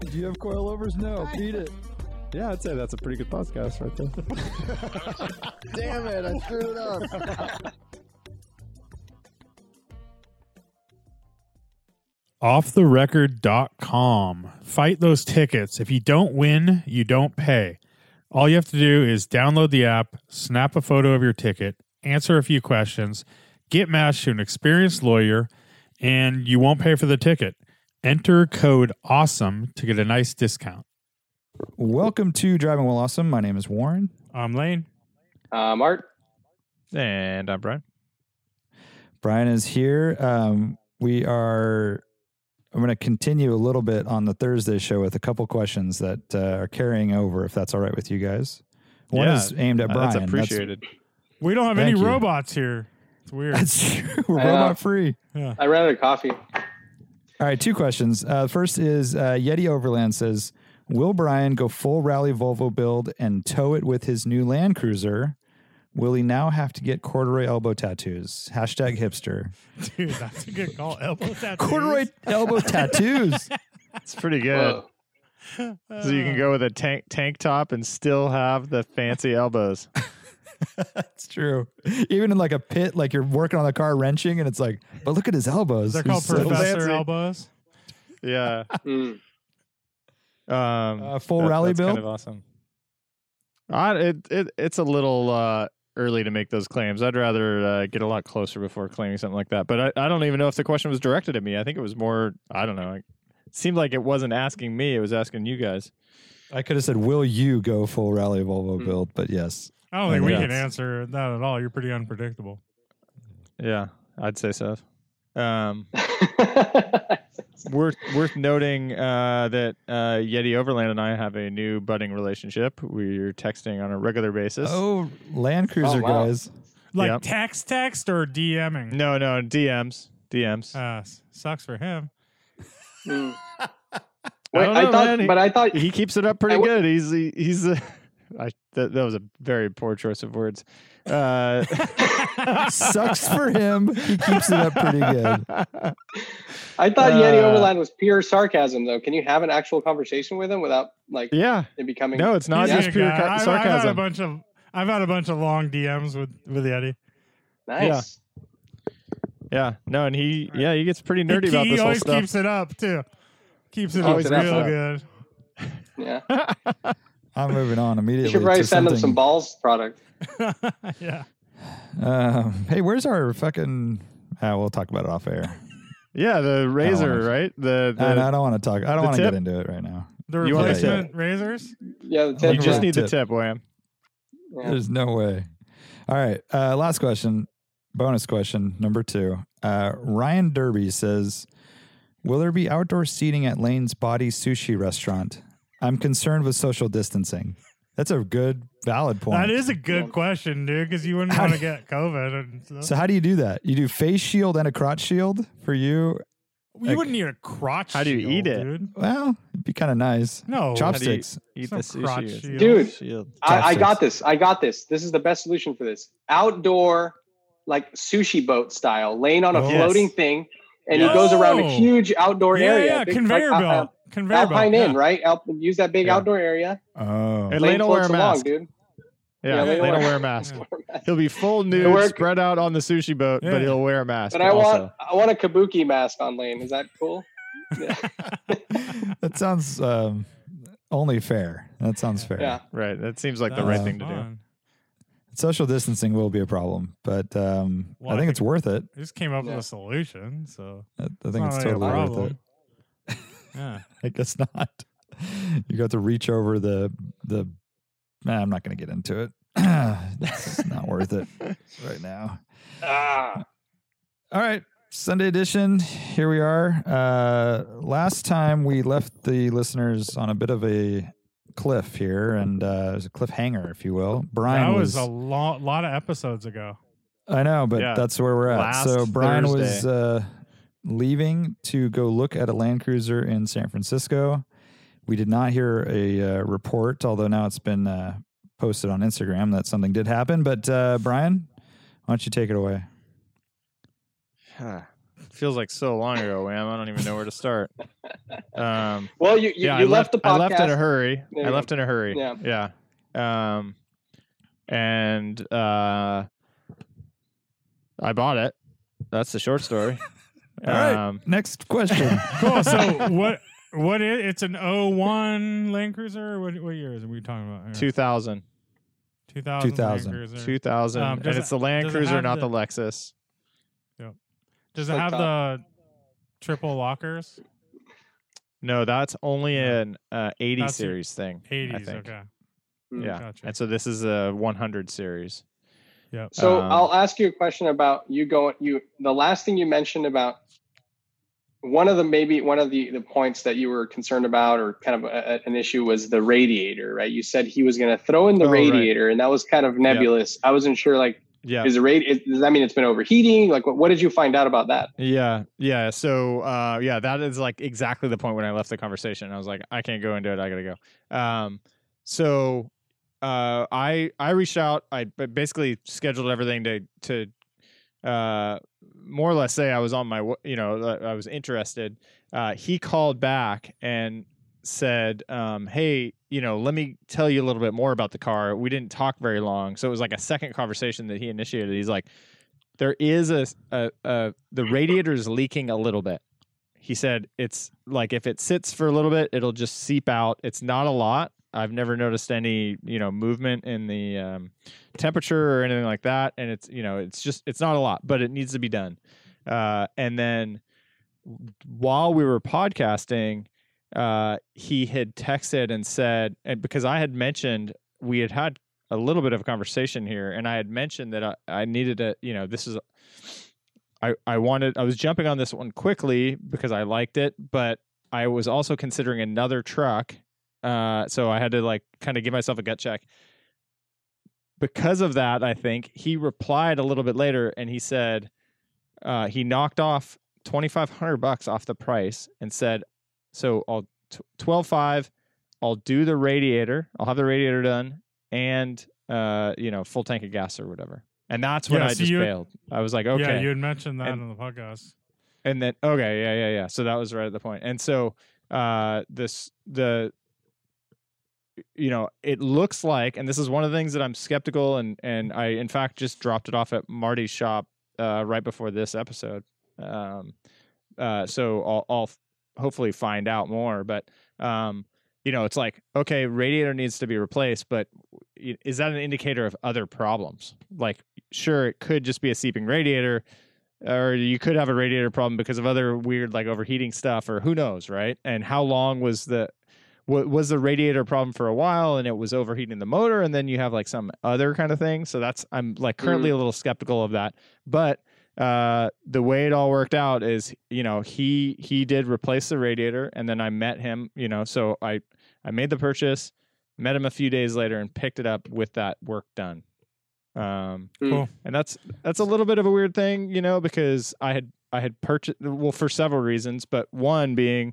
Do you have coilovers? No. Beat it. Yeah, I'd say that's a pretty good podcast right there. Damn it, I screwed up. offtherecord.com. Fight those tickets. If you don't win, you don't pay. All you have to do is download the app, snap a photo of your ticket, answer a few questions, get matched to an experienced lawyer, and you won't pay for the ticket. Enter code AWESOME to get a nice discount. Welcome to Driving While Awesome. My name is Warren. I'm Lane. I'm Art. And I'm Brian. Brian is here. Um, we are. I'm going to continue a little bit on the Thursday show with a couple questions that uh, are carrying over, if that's all right with you guys. One Yeah, is aimed at Uh, Brian. That's appreciated. We don't have any you. robots here. It's weird. That's, true. We're I know. robot free. yeah. I ran out of coffee. All right, two questions. Uh, first is uh, Yeti Overland says, "Will Brian go full rally Volvo build and tow it with his new Land Cruiser? Will he now have to get corduroy elbow tattoos? Hashtag hipster. Dude, that's a good call. Elbow tattoos. Corduroy elbow tattoos. It's pretty good. Whoa. So you can go with a tank tank top and still have the fancy elbows. That's true. Even in like a pit, like you're working on the car wrenching, and it's like, but look at his elbows. They're called so- professor fancy. elbows. Yeah. Mm. Um, Uh, full that- rally that's build. Kind of awesome. I, it, it it's a little uh, early to make those claims. I'd rather uh, get a lot closer before claiming something like that. But I, I don't even know if the question was directed at me. I think it was more. I don't know. It seemed like it wasn't asking me. It was asking you guys. I could have said, "Will you go full rally Volvo Hmm. build?" But yes, I don't think we can answer that at all. You're pretty unpredictable. Yeah, I'd say so. Um, worth worth noting uh, that uh, Yeti Overland and I have a new budding relationship. We're texting on a regular basis. oh, Land Cruiser wow. guys. Like Yep. text, text, or DMing. No, no, DMs, DMs. Uh, sucks for him. Mm. I Wait, don't I, thought, man. But I thought he keeps it up pretty I w- good. He's he, he's. Uh, I, that, that was a very poor choice of words. Uh, Sucks for him. He keeps it up pretty good. I thought Yeti Uh, Overland was pure sarcasm, though. Can you have an actual conversation with him without like yeah, it becoming? no, it's not He's just pure guy. ca- I've, I've had a sarcasm. bunch of I've had a bunch of long DMs with with Yeti. nice. yeah, yeah. no, and he yeah he gets pretty He- nerdy about he this whole always stuff. keeps it up too. Keeps it Always up it up, real huh? good. Yeah. I'm moving on immediately. You should probably to send them some balls product. yeah. Um, hey, where's our fucking? Uh, we'll talk about it off air. yeah, the razor, wanna- right? The, the And I don't want to talk. I don't want to get into it right now. The You wanna replacement razors. Yeah, the You tip, you just yeah. need the Tip. tip, William. Yeah. There's no way. All right. Uh, last question. Bonus question number two. Uh, Ryan Derby says, "Will there be outdoor seating at Lane's Body Sushi Restaurant? I'm concerned with social distancing." That's a good, valid point. That is a good Yeah. question, dude, because you wouldn't want to get COVID. And stuff. So how do you do that? You do face shield and a crotch shield for you? you wouldn't need a crotch. How do you shield, eat it? dude? Well, it'd be kind of nice. No, Chop- you Chopsticks. Eat Some the sushi. crotch shield. Dude. shield. I, I got this. I got this. This is the best solution for this. Outdoor, like sushi boat style, laying on a Oh. floating Yes. thing, and he goes around a huge outdoor yeah, area. yeah, big- conveyor like, uh, belt, uh, conveyor Alpine belt. Inn, yeah. right? Alp- use that big Yeah. outdoor area. Oh, And Lane Lane will wear a floats along, dude. Yeah, Yeah, Lane Lane will will- wear a mask. He'll be full nude, spread out on the sushi boat, Yeah. but he'll wear a mask. But I also. want I want a kabuki mask on Lane. Is that cool? That sounds um, only fair. That sounds fair. yeah. right. That seems like the right was thing to do. Social distancing will be a problem, but um, Well, I I think it's worth it. We just came up Yeah. with a solution, so I, I think it's totally worth it. Yeah. I guess not. You got to reach over the the. Nah, I'm not going to get into it. it's not worth it right now. Ah. All right. Sunday edition. Here we are. Uh, last time we left the listeners on a bit of a cliff here, and uh, it was a cliffhanger, if you will. Brian that was, a lot, lot of episodes ago. I know, but Yeah. that's where we're at. Last so Brian was uh, leaving to go look at a Land Cruiser in San Francisco. We did not hear a uh, report, although now it's been uh, posted on Instagram that something did happen. But uh, Brian, why don't you take it away? Feels like so long ago, Wham. I don't even know where to start. Um, Well, you you, yeah, you I left, the podcast. I left in a hurry. There I left in a hurry. Yeah. Yeah. Um, and uh, I bought it. That's the short story. All right. um, Next question. Cool. So what? What is it's an 01 Land Cruiser? What, what year is it we talking about? here? 2000. 2000. 2000. Land Cruiser. 2000. Um, and does it's it- the Land does it Cruiser, have not the, the- Lexus. Does it Like have the triple lockers? No, that's only No. an uh, 80 That's your series thing. I 80s. think. Okay. Mm. Yeah. Gotcha. And so this is a 100 series. Yep. So Um, I'll ask you a question about you going. You the last thing you mentioned about one of the maybe one of the the points that you were concerned about or kind of a, a- an issue was the radiator, right? You said he was going to throw in the Oh, right. radiator, and that was kind of nebulous. I wasn't sure. Like, Yeah. is the radi- Does that mean it's been overheating? Like, what, what did you find out about that? Yeah, yeah. So, uh, yeah, that is like exactly the point when I left the conversation. I was like, I can't go into it. I gotta go. Um, so, uh, I I reached out. I basically scheduled everything to to uh, more or less say I was on my you know I was interested. Uh, he called back and said, um, "Hey, you know, let me tell you a little bit more about the car. We didn't talk very long, so it was like a second conversation that he initiated. He's like." there is a, a, a the radiator is leaking a little bit. He said it's like if it sits for a little bit, it'll just seep out. It's not a lot. I've never noticed any you know movement in the um, temperature or anything like that, and it's you know it's just it's not a lot, but it needs to be done. Uh, and then while we were podcasting, uh, he had texted and said, and because I had mentioned we had had a little bit of a conversation here, and I had mentioned that I, I needed to, you know, this is, I I wanted, I was jumping on this one quickly because I liked it, but I was also considering another truck, uh, so I had to like kind of give myself a gut check. Because of that, I think he replied a little bit later, and he said uh, he knocked off twenty five hundred bucks off the price and said, "So I'll t- twelve five. I'll do the radiator. I'll have the radiator done, and uh, you know, full tank of gas or whatever." And that's when Yeah, I so just bailed. I was like, "Okay." Yeah, you had mentioned that And- on the podcast. and then okay yeah yeah yeah so that was right at the point. point and so uh this the you know it looks like and this is one of the things that i'm skeptical and and i in fact just dropped it off at marty's shop uh right before this episode. Um uh so i'll, I'll hopefully find out more but um you know it's like okay radiator needs to be replaced but is that an indicator of other problems? Like sure it could just be a seeping radiator or you could have a radiator problem because of other weird like overheating stuff or who knows right? And how long was the wa- was the radiator problem for a while and it was overheating the motor and then you have like some other kind of thing. So that's i'm like currently a little skeptical of that. But uh the way it all worked out is you know he he did replace the radiator and then i met him you know so i i made the purchase met him a few days later and picked it up with that work done. Um Cool. and that's that's a little bit of a weird thing, you know, because I had I had purchased well for several reasons, but one being,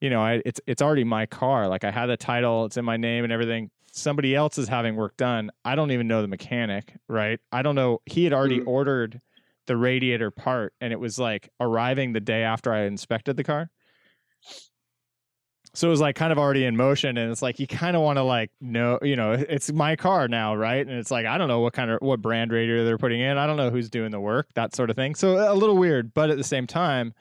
you know, I it's it's already my car. Like I had the title, it's in my name and everything. Somebody else is having work done. I don't even know the mechanic, right? I don't know. He had already Mhm. ordered the radiator part, and it was like arriving the day after I inspected the car. So it was like kind of already in motion, and it's like you kind of want to like know, you know, it's my car now, right? And it's like I don't know what kind of what brand radiator they're putting in. I don't know who's doing the work, that sort of thing. So a little weird, but at the same time,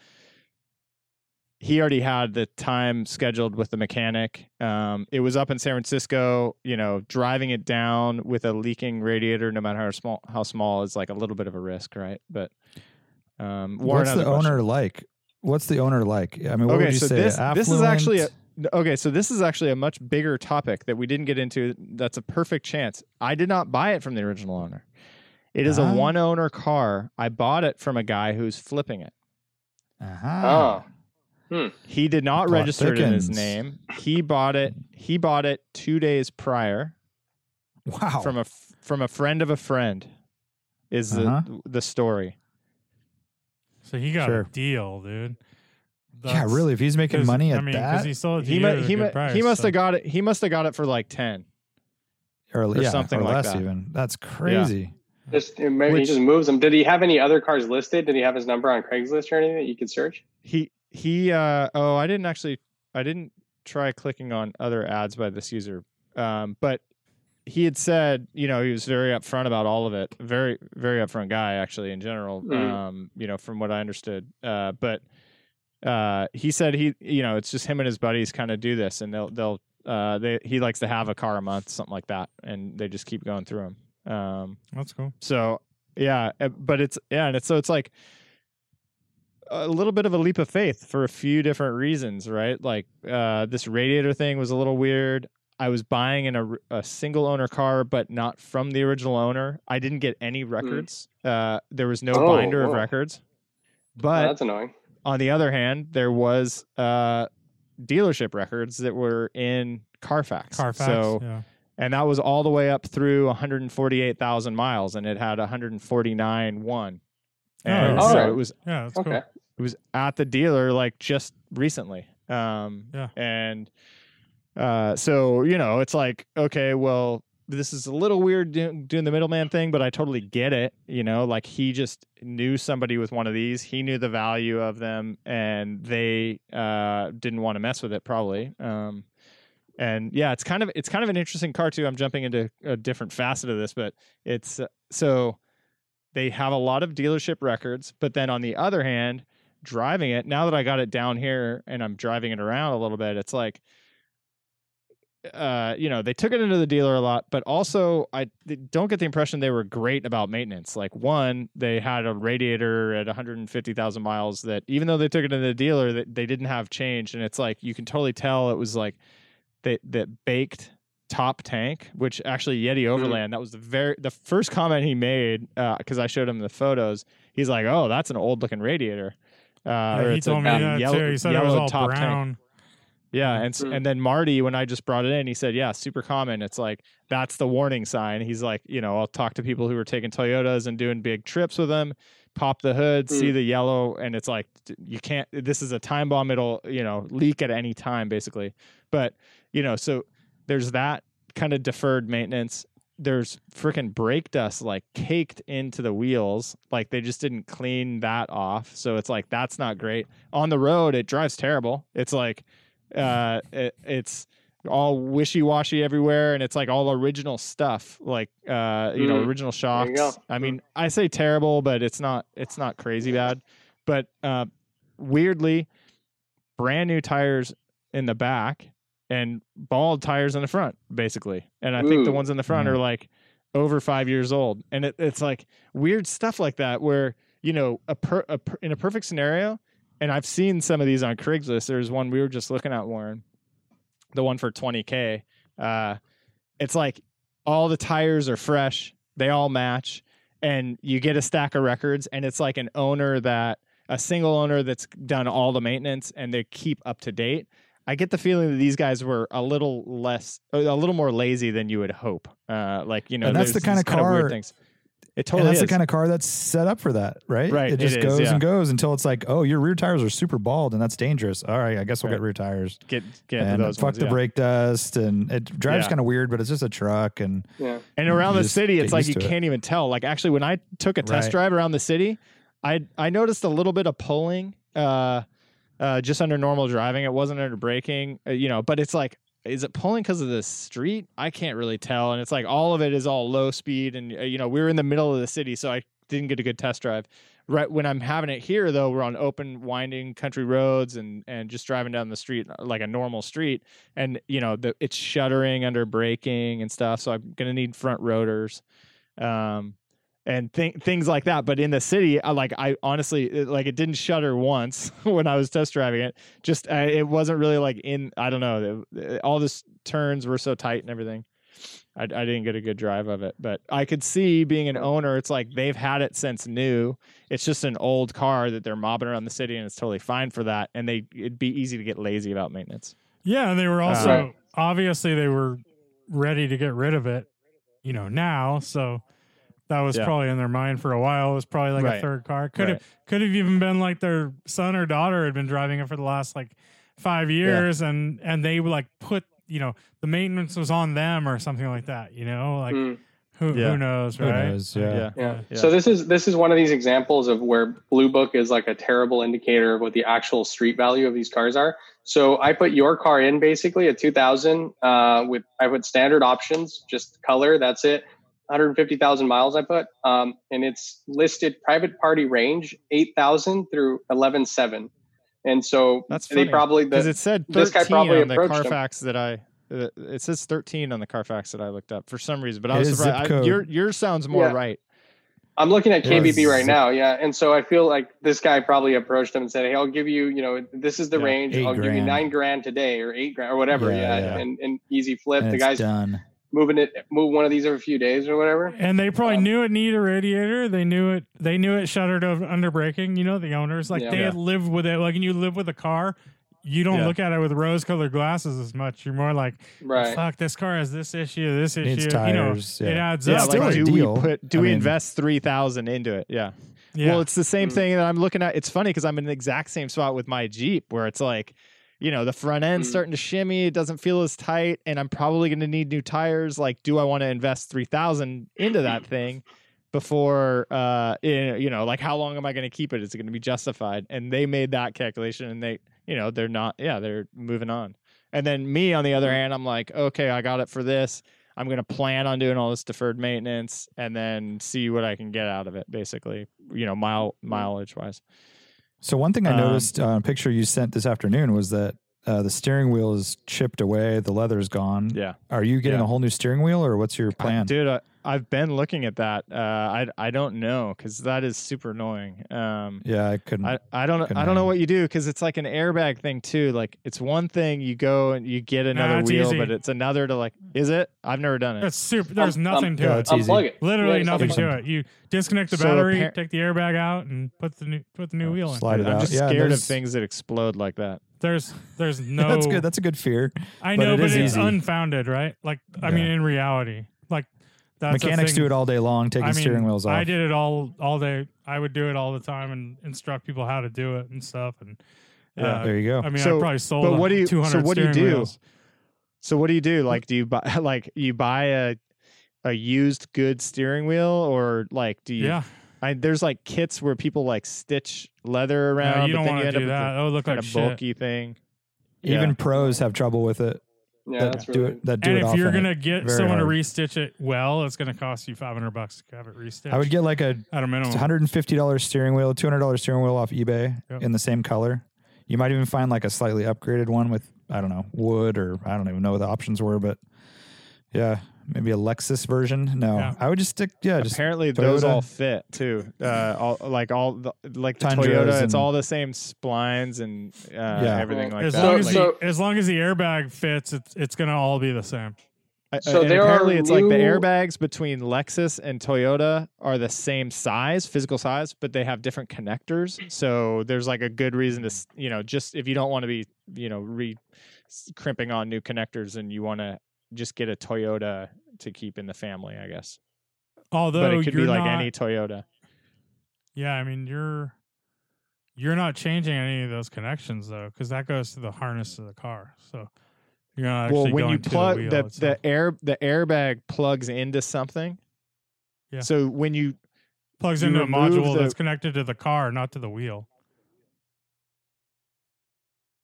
he already had the time scheduled with the mechanic. Um, it was up in San Francisco. You know, driving it down with a leaking radiator, no matter how small, how small, is like a little bit of a risk, right? But um, Warren What's the a question. owner like? What's the owner like? I mean, what okay, would you so say? this this is actually a okay. So this is actually a much bigger topic that we didn't get into. That's a perfect chance. I did not buy it from the original owner. It is Ah. a one owner car. I bought it from a guy who's flipping it. Uh-huh. Oh. He did not Plot register it in his name. He bought it. He bought it two days prior Wow. from a f- from a friend of a friend. Is Uh-huh. the the story? So he got Sure. a deal, dude. yeah, really. If he's making money at I mean, that, he sold it He you mu- he good mu- price, he must so- have got it. He must have got it for like ten. or, or yeah, something or like less that. even. That's crazy. Just maybe Which- he just moves them. Did he have any other cars listed? Did he have his number on Craigslist or anything that you could search? He he. uh Oh, I didn't actually. I didn't try clicking on other ads by this user. Um, but he had said, you know, he was very upfront about all of it. Very very upfront guy, actually, in general. Mhm. Um, you know, from what I understood. Uh, but uh, he said he, you know, it's just him and his buddies kind of do this, and they'll they'll uh, they he likes to have a car a month, something like that, and they just keep going through them. Um, That's cool. so yeah, uh, but it's yeah, and it's so it's like a little bit of a leap of faith for a few different reasons, right? Like uh, this radiator thing was a little weird. I was buying in a, a, single owner car, but not from the original owner. I didn't get any records. Uh, there was no Oh, binder of whoa. records. Oh, But that's annoying. on the other hand, there was uh, dealership records that were in Carfax. Carfax. So yeah. and that was all the way up through 148,000 miles, and it had 149 one. And Oh, so okay. it was Yeah, that's Okay. cool. It was at the dealer like just recently. Um, Yeah. and uh, so you know, it's like okay, well, this is a little weird doing, doing the middleman thing, but I totally get it. You know, like he just knew somebody with one of these. He knew the value of them, and they uh, didn't want to mess with it, probably. Um, and yeah, it's kind of it's kind of an interesting car too. I'm jumping into a different facet of this, but it's uh, so they have a lot of dealership records, but then on the other hand, driving it now that I got it down here and I'm driving it around a little bit, it's like uh, you know, they took it into the dealer a lot, but also I don't get the impression they were great about maintenance. Like one, they had a radiator at 150,000 miles that even though they took it into the dealer, that they didn't have changed, and it's like you can totally tell it was like they that baked top tank, which actually Yeti Overland. That was the very the first comment he made because I showed him the photos. He's like, "Oh, that's an old looking radiator." Uh, Yeah, he it's a told me that yellow- too. He said it was all top tank. brown. Yeah, and s- Mm. and then Marty, when I just brought it in, he said, "Yeah, super common. It's like that's the warning sign." He's like, you know, I'll talk to people who are taking Toyotas and doing big trips with them, pop the hood, see Mm. the yellow, and it's like you can't. This is a time bomb. It'll you know leak at any time, basically. But you know, so there's that kind of deferred maintenance. There's freaking brake dust like caked into the wheels. Like they just didn't clean that off. So it's like that's not great. On the road, it drives terrible. It's like uh it, it's all wishy-washy everywhere and it's like all original stuff like uh you know Mm. original shocks i mean i say terrible but it's not it's not crazy bad but uh weirdly brand new tires in the back and bald tires in the front basically. And i think the ones in the front Mm. are like over five years old. And it, it's like weird stuff like that where you know a, per, a per, in a perfect scenario and i've seen some of these on craigslist there's one we were just looking at warren the one for 20k uh it's like all the tires are fresh they all match and you get a stack of records and it's like an owner that a single owner that's done all the maintenance and they keep up to date i get the feeling that these guys were a little less a little more lazy than you would hope uh like you know And that's the kind these of kinda weird car- things it and totally that's is the kind of car that's set up for that, right? Right, It just it is, goes yeah. and goes until it's like, oh, your rear tires are super bald and that's dangerous. All right, I guess we'll Right. get rear tires. get get and those fuck ones, the yeah. brake dust and it drives Yeah. kind of weird, but it's just a truck and Yeah. And around the city, it's like you used to it. can't even tell. Like actually, when I took a test Right. drive around the city, I I noticed a little bit of pulling, uh, uh, just under normal driving. It wasn't under braking, uh, you know. But it's like, is it pulling because of the street? I can't really tell. And it's like all of it is all low speed, and uh, you know we were in the middle of the city, so I didn't get a good test drive. Right when I'm having it here, though, we're on open, winding country roads, and and just driving down the street uh, like a normal street and you know the, it's shuddering under braking and stuff so i'm gonna need front rotors um and th- things like that but in the city I, like i honestly it, like it didn't shudder once when i was test driving it just uh, it wasn't really like in i don't know the- all this turns were so tight and everything I, I didn't get a good drive of it, but I could see being an owner. It's like they've had it since new. It's just an old car that they're mobbing around the city, and it's totally fine for that. And they it'd be easy to get lazy about maintenance. Yeah, and they were also Right. obviously they were ready to get rid of it, you know, now. So that was Yeah. probably in their mind for a while. It was probably like a third car. Could Right. have could have even been like their son or daughter had been driving it for the last like five years and and they would like put you know the maintenance was on them or something like that. You know, like Mm. who Yeah. who knows, Who right? knows? Yeah. Yeah. Yeah. Yeah. So this is this is one of these examples of where Blue Book is like a terrible indicator of what the actual street value of these cars are. So I put your car in basically a 2000 uh, with I put standard options, just color, that's it. 150,000 miles I put, um, and it's listed private party range 8,000 through 11.7. And so That's they funny, probably Because it said this guy 13 probably on the approached him. Carfax that I. Uh, it says 13 on the Carfax that I looked up for some reason, but I was is surprised. I, code. your yours sounds more Yeah. right. I'm looking at KBB was- right now, yeah, and so I feel like this guy probably approached him and said, "Hey, I'll give you, you know, this is the Yeah, range. I'll give you nine grand today, or eight grand, or whatever, Yeah, yeah, yeah. And, and easy flip. And the guy's done. Moving it, move one of these every few days or whatever. And they probably Um, knew it needed a radiator. They knew it. They knew it shuttered of under braking. You know, the owners like Yeah. they Yeah. had lived with it. Like, when you live with a car, you don't Yeah. look at it with rose-colored glasses as much. You're more like, Right. fuck, this car has this issue, this issue. Needs you tires, know, it adds Yeah, up. still like a do deal. we put do I we mean- invest three thousand into it? Yeah. yeah. Well, it's the same Mm. thing that I'm looking at. It's funny because I'm in the exact same spot with my Jeep where it's like, you know, the front end's Mm. starting to shimmy. It doesn't feel as tight, and I'm probably going to need new tires. Like, do I want to invest three thousand into that thing before, uh, in, you know, like how long am I going to keep it? Is it going to be justified? And they made that calculation, and they, you know, they're not. Yeah, they're moving on. And then me, on the other hand, I'm like, okay, I got it for this. I'm going to plan on doing all this deferred maintenance and then see what I can get out of it, basically, you know, mile mileage wise. So one thing I Um, noticed on a picture you sent this afternoon was that uh, the steering wheel is chipped away, the leather's gone. Yeah. Are you getting Yeah. a whole new steering wheel, or what's your plan? Dude, I, I've been looking at that. Uh, I, I don't know because that is super annoying. Um, yeah, I couldn't. I, I don't Couldn't I don't know what you do because it's like an airbag thing too. Like it's one thing you go and you get another it's wheel, easy. but it's another to like. Is it? I've never done it. That's super. There's Um, nothing um, to yeah, it. it's easy. Unplug it. Literally Yeah, nothing to it. You disconnect the So battery, appar- take the airbag out, and put the new put the new wheel in. Slide it I'm out. just Yeah, scared of things that explode like that. There's there's no. That's good. That's a good fear. I but know, it but is it's easy. unfounded, right? Like I Yeah. mean, in reality, like that's Mechanics do it all day long, taking I mean, steering wheels off. I did it all all day. I would do it all the time and instruct people how to do it and stuff. And Yeah. uh, there you go. I mean, So- I probably sold. but what do you- so what do you do? wheels. So what do you do? Like, do you buy like you buy a a used good steering wheel, or like do you? Yeah, I, there's like kits where people like stitch leather around. no, you don't then want you to end do up that. That would look Kind like a bulky thing. Even Yeah. pros have trouble with it. Yeah, that that's do really. it. That do And it if you're gonna get very someone to restitch it well, it's gonna cost you 500 bucks to have it restitched. I would get like a at a minimum. $150 steering wheel, $200 steering wheel off eBay Yep. in the same color. You might even find like a slightly upgraded one with I don't know wood or I don't even know what the options were, but yeah, maybe a Lexus version. No, Yeah. I would just stick. Yeah, just Apparently, those all fit too. Uh, all like all the, like the Toyota, it's all the same splines and uh, Yeah. everything like as that. So- long as Like, the, as long as the airbag fits, it's it's gonna all be the same. So and there are apparently, it's like the airbags between Lexus and Toyota are the same size, physical size, but they have different connectors. So there's like a good reason to, you know, just if you don't want to be, you know, re crimping on new connectors and you want to just get a Toyota to keep in the family, I guess. Although but it could be like not, any Toyota. Yeah, I mean you're you're not changing any of those connections though, because that goes to the harness of the car. So you're not actually well when you plug the, the, the air the airbag plugs into something Yeah. so when you plugs you into a module the- that's connected to the car, not to the wheel.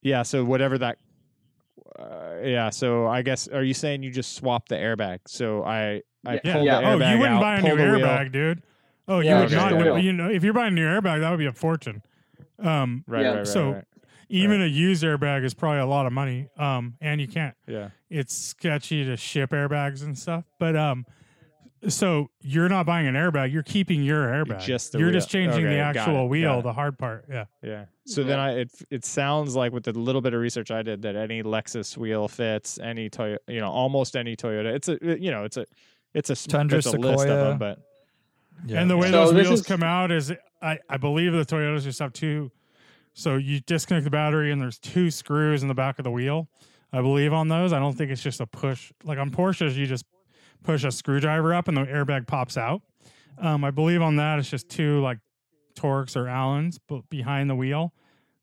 yeah so whatever that uh, yeah so i guess are you saying you just swap the airbag so i i Yeah. pull Yeah. the Oh, you wouldn't out, buy a new the wheel. airbag, dude. Oh, you Yeah, would not. wheel. You know, if you're buying a new airbag, that would be a fortune. Um, right Yeah. right right, So- right. even a used airbag is probably a lot of money. Um, and you can't. yeah It's sketchy to ship airbags and stuff. But um, So you're not buying an airbag. You're keeping your airbag. Just the you're wheel. just changing Okay, the actual it, wheel, the hard part. Yeah. Yeah. So then I it it sounds like with the little bit of research I did that any Lexus wheel fits any Toyota, you know, almost any Toyota. It's a you know, it's a it's a Tundra, there's a list of them, but Yeah. And the way So those wheels is- come out is, I, I believe the Toyotas just have two. So you disconnect the battery, and there's two screws in the back of the wheel. I believe on those. I don't think it's just a push. Like on Porsches, you just push a screwdriver up, and the airbag pops out. Um, I believe on that it's just two like Torx or Allens behind the wheel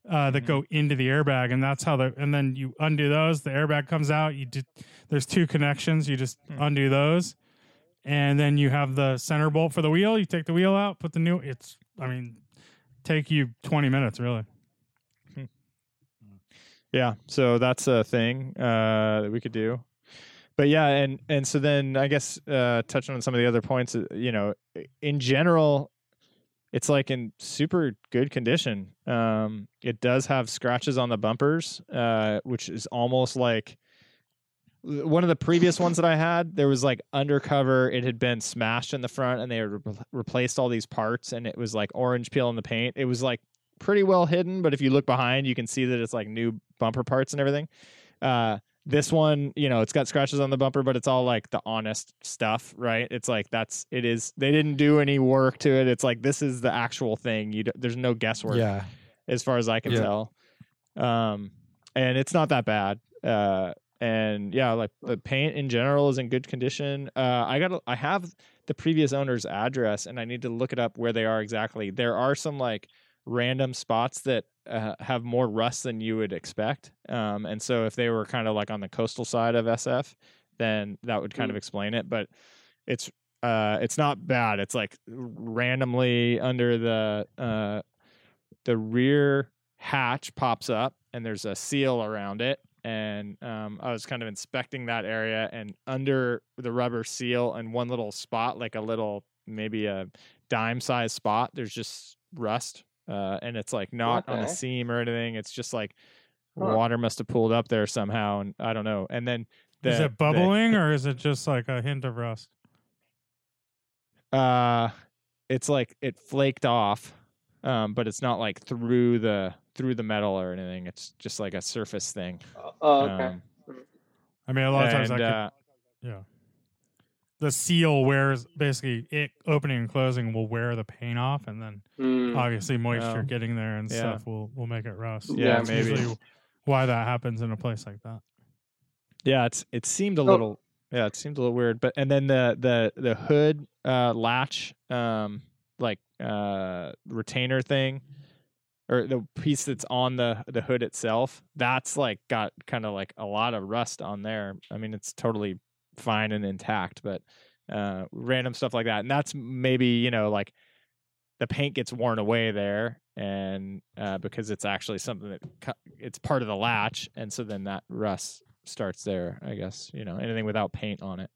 uh, that go into the airbag, and that's how the. And then you undo those, the airbag comes out. You do, there's two connections. You just Hmm. undo those and then you have the center bolt for the wheel. You take the wheel out, put the new. It's, I mean, take you twenty minutes really. Yeah, so that's a thing uh, that we could do. But yeah, and and so then I guess uh, touching on some of the other points, uh, you know, in general, it's like in super good condition. Um, it does have scratches on the bumpers, uh, which is almost like one of the previous ones that I had. There was like undercover; it had been smashed in the front, and they had re- replaced all these parts, and it was like orange peel in the paint. It was like pretty well hidden, but if you look behind, you can see that it's like new bumper parts and everything. Uh, this one, you know, it's got scratches on the bumper, but it's all like the honest stuff, right? It's like that's it is. They didn't do any work to it. It's like this is the actual thing. You d- there's no guesswork yeah. as far as I can Yeah. tell. Um, and it's not that bad. Uh, and yeah, like the paint in general is in good condition. Uh, I got, I have the previous owner's address, and I need to look it up where they are exactly. There are some like random spots that uh, have more rust than you would expect. Um, and so if they were kind of like on the coastal side of SF, then that would kind of explain it. But it's uh, it's not bad. It's like randomly under the uh, the rear hatch pops up and there's a seal around it and um, i was kind of inspecting that area and under the rubber seal and one little spot like a little maybe a dime sized spot there's just rust uh, and it's like not on the seam or anything it's just like Huh. water must have pulled up there somehow and i don't know and then the, is it bubbling or is it just like a hint of rust? uh it's like it flaked off um but it's not like through the through the metal or anything it's just like a surface thing Oh, okay. Um, I mean, a lot of times I and, could, uh, yeah. The seal wears basically it opening and closing will wear the paint off, and then Mm. obviously moisture Oh. getting there and Yeah. stuff will will make it rust. Yeah, That's maybe. why that happens in a place like that. yeah it's it seemed a So- little yeah it seemed a little weird but and then the the the hood uh latch um like uh retainer thing or the piece that's on the the hood itself that's like got kind of like a lot of rust on there i mean it's totally fine and intact but uh random stuff like that and that's maybe you know like the paint gets worn away there and uh because it's actually something that cu- it's part of the latch and so then that rust starts there i guess you know anything without paint on it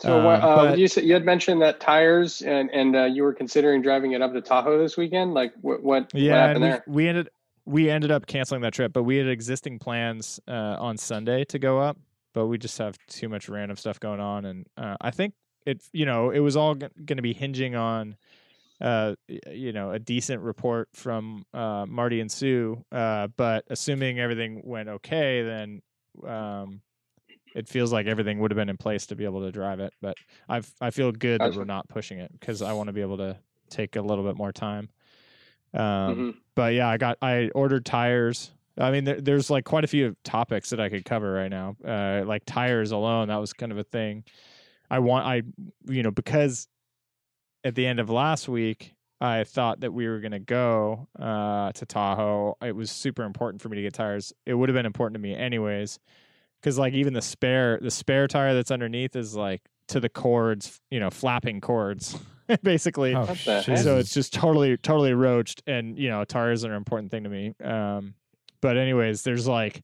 So what, Um, uh, but- you said you had mentioned that tires and and uh, you were considering driving it up to Tahoe this weekend. Like what what, what happened and there? we, we ended we ended up canceling that trip but we had existing plans uh on sunday to go up but we just have too much random stuff going on and uh, i think it you know it was all going to be hinging on uh you know a decent report from uh marty and sue uh but assuming everything went okay then um it feels like everything would have been in place to be able to drive it but i've i feel good that we're not pushing it because i want to be able to take a little bit more time um Mhm. but yeah, I got I ordered tires. I mean, there, there's like quite a few topics that I could cover right now. Uh, like tires alone, that was kind of a thing. I want I you know because at the end of last week I thought that we were gonna go uh, to Tahoe. It was super important for me to get tires. It would have been important to me anyways, because like even the spare the spare tire that's underneath is like to the cords, you know, flapping cords, basically Oh, What the heck? Jesus. so it's just totally totally roached and you know tires are an important thing to me um but anyways there's like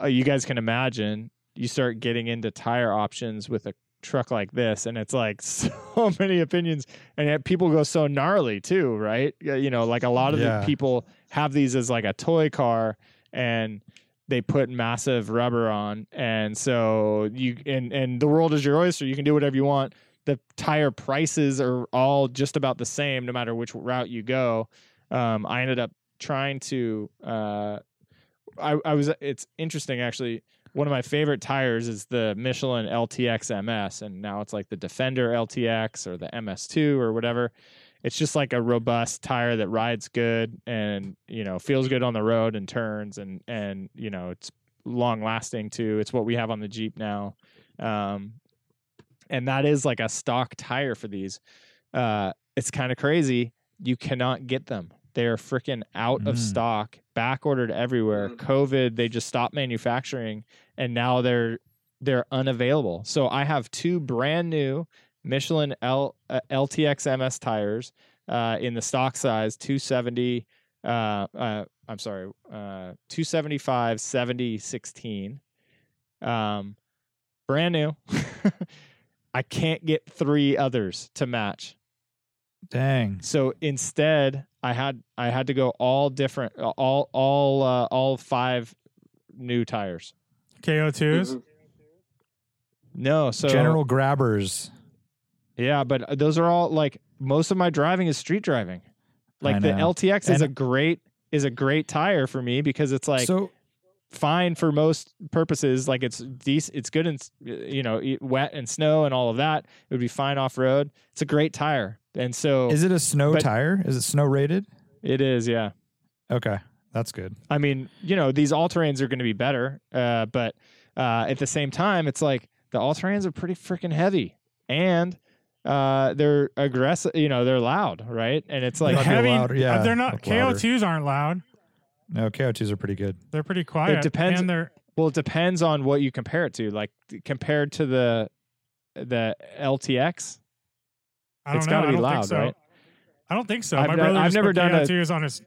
uh, you guys can imagine you start getting into tire options with a truck like this and it's like so many opinions and yet people go so gnarly too right you know like a lot of Yeah. the people have these as like a toy car and they put massive rubber on, and so you and and the world is your oyster. You can do whatever you want. The tire prices are all just about the same, no matter which route you go. Um, I ended up trying to. Uh, I, I was. It's interesting actually. One of my favorite tires is the Michelin LTX MS, and now it's like the Defender LTX or the MS2 or whatever. It's just like a robust tire that rides good and you know feels good on the road and turns and and you know it's long lasting too. It's what we have on the Jeep now, um, and that is like a stock tire for these. Uh, it's kind of crazy. You cannot get them. They're freaking out of Mm. stock, back ordered everywhere. Mm. COVID, they just stopped manufacturing, and now they're they're unavailable. So I have two brand new Michelin L, uh, LTX MS tires uh, in the stock size 270. Uh, uh, I'm sorry, uh, 275 70 16. Um, brand new. I can't get three others to match. Dang. So instead, I had I had to go all different, all all uh, all five new tires. KO2s. Mhm. No, so General grabbers. Yeah, but those are all like most of my driving is street driving. Like the know. LTX is a great is a great tire for me because it's like so fine for most purposes. Like it's decent, it's good in you know wet and snow and all of that. It would be fine off road. It's a great tire, and so is it a snow but- tire? Is it snow rated? it is. Yeah, Okay. That's good. I mean you know these all terrains are going to be better, uh, but uh, at the same time, it's like the all terrains are pretty freaking heavy and. Uh, they're aggressive, you know. They're loud, right? And it's like Might be heavy. louder, yeah, they're not. look louder. KO2s aren't loud. No, KO2s are pretty good. They're pretty quiet. It depends- And they're Well, it depends on what you compare it to. Like th- compared to the the LTX, I don't It's know. gotta be don't loud, so. right? I don't think so. I've My done- brother I've never put done a- KO2s on his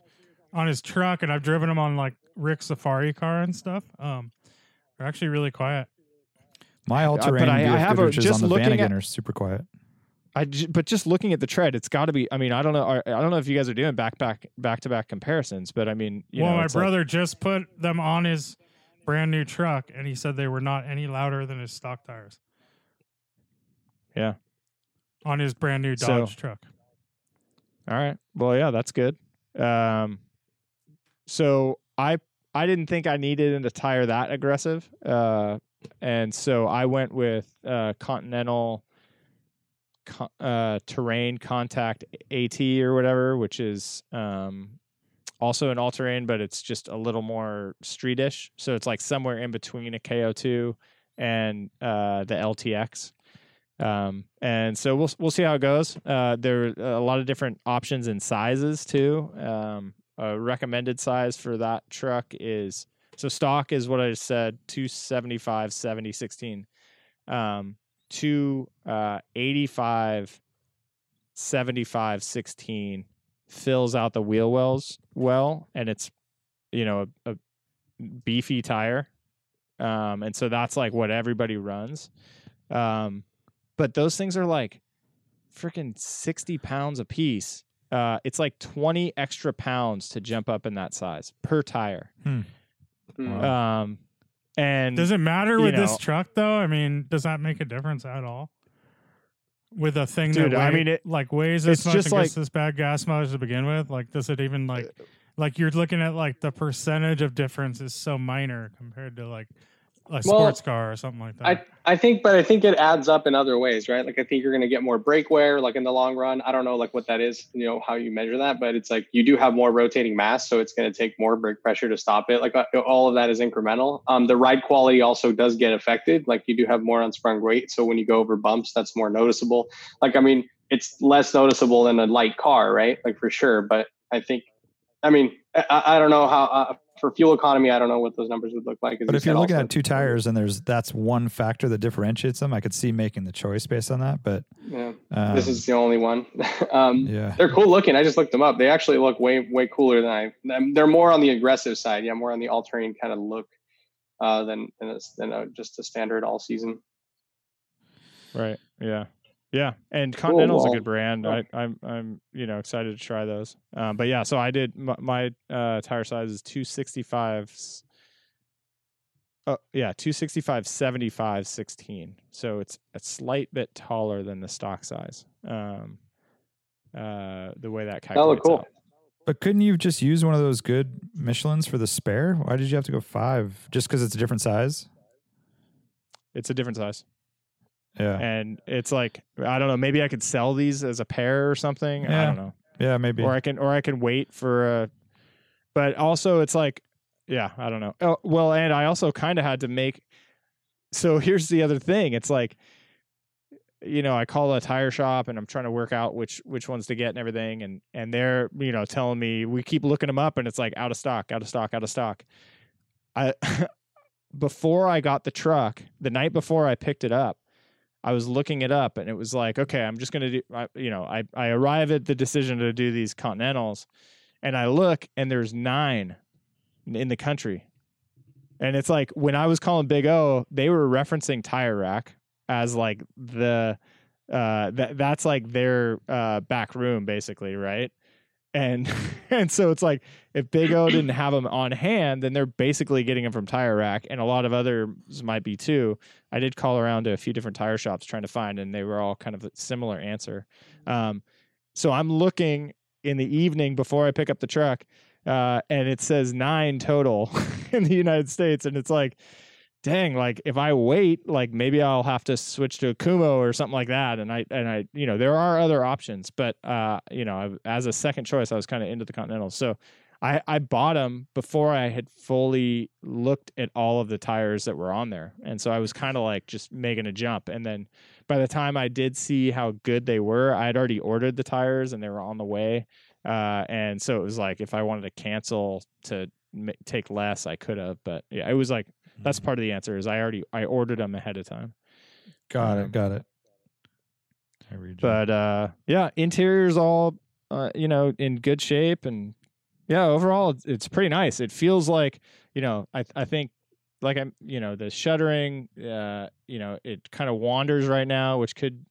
on his truck, and I've driven them on like Rick's Safari car and stuff. Um, they're actually really quiet. My all but terrain I- I have a- just on the looking Vanagon at- are super quiet. I j- but just looking at the tread, it's got to be. I mean, I don't know. I I don't know if you guys are doing back back back to back comparisons, but I mean, you well, know, my it's like- brother just put them on his brand new truck, and he said they were not any louder than his stock tires. Yeah. On his brand new So- Dodge truck. All right. Well, yeah, that's good. Um, so I I didn't think I needed a tire that aggressive, uh, and so I went with uh, Continental co- uh, Terrain Contact AT or whatever, which is um, also an all terrain, but it's just a little more streetish. So it's like somewhere in between a KO2 and uh, the LTX. Um, and so we'll we'll see how it goes. Uh, there are a lot of different options and sizes too. Um, a recommended size for that truck is so stock is what I just said 275 70 16 um, to uh, 85 75 16 fills out the wheel wells well and it's you know a, a beefy tire um, and so that's like what everybody runs um, but those things are like freaking 60 pounds a piece uh, it's like 20 extra pounds to jump up in that size per tire Mm. um, and Does it matter with know- this truck though? I mean, does that make a difference at all? With a thing Dude, that I mean, it- like weighs this it's much just and like- gets this bad gas mileage to begin with, like does it even like like you're looking at like the percentage of difference is so minor compared to like a sports car or something like that. I, I think, but I think it adds up in other ways, right? Like I think you're going to get more brake wear, like in the long run. I don't know, like what that is, you know, how you measure that, but it's like you do have more rotating mass, so it's going to take more brake pressure to stop it. Like uh, all of that is incremental. Um, the ride quality also does get affected. Like you do have more unsprung weight, so when you go over bumps, that's more noticeable. Like I mean, it's less noticeable than a light car, right? Like for sure. But I think, I mean, I, I don't know how uh, for fuel economy, I don't know what those numbers would look like. But you if you're looking also. at two tires and there's that's one factor that differentiates them, I could see making the choice based on that. But yeah. um, this is the only one. um, yeah. they're cool looking. I just looked them up. They actually look way way cooler than I. um, They're more on the aggressive side. Yeah, more on the all terrain kind of look uh, than than, a, than a, just a standard all season. Right. Yeah. Yeah. And Continental's well, a good brand. oh. I, I'm I'm you know excited to try those. Um, but yeah, so I did my, my uh, tire size is 265 Oh, yeah, 265 75 16. So it's a slight bit taller than the stock size. Um, uh, the way that That look cool. out. But couldn't you just use one of those good Michelin's for the spare? Why did you have to go five? Just because it's a different size? It's a different size. Yeah. And it's like, I don't know, maybe I could sell these as a pair or something. I don't know. Yeah, maybe. or I can or I can wait for a but also it's like yeah, I don't know. Oh, well, and I also kind of had to make so here's the other thing. It's like you know, I call a tire shop and I'm trying to work out which which ones to get and everything and and they're, you know, telling me we keep looking them up and it's like out of stock, out of stock, out of stock. I before I got the truck, the night before I picked it up, I was looking it up and it was like, okay, I'm just going to do, I, you know, I, I arrive at the decision to do these Continentals and I look and there's nine in the country. And it's like when I was calling Big O, they were referencing Tire Rack as like the, uh, that that's like their uh, back room basically, right? And and so it's like if Big O didn't have them on hand, then they're basically getting them from Tire Rack, and a lot of others might be too. I did call around to a few different tire shops trying to find, and they were all kind of a similar answer. Um, so I'm looking in the evening before I pick up the truck, uh, and it says nine total in the United States, and it's like, dang, like if I wait, like maybe I'll have to switch to a Kumho or something like that. And I and I, you know, there are other options, but uh, you know, as a second choice, I was kind of into the Continentals, so. I, I bought them before I had fully looked at all of the tires that were on there. And so I was kind of like just making a jump. And then by the time I did see how good they were, I had already ordered the tires and they were on the way. Uh, and so it was like if I wanted to cancel to ma- take less, I could have. But yeah, it was like that's part of the answer is I already I ordered them ahead of time. got um, it. Got it. I read. But uh, yeah, interior's all uh, you know in good shape, and yeah, overall it's, it's pretty nice. It feels like you know I I think like I'm you know the shuttering uh you know it kind of wanders right now, which could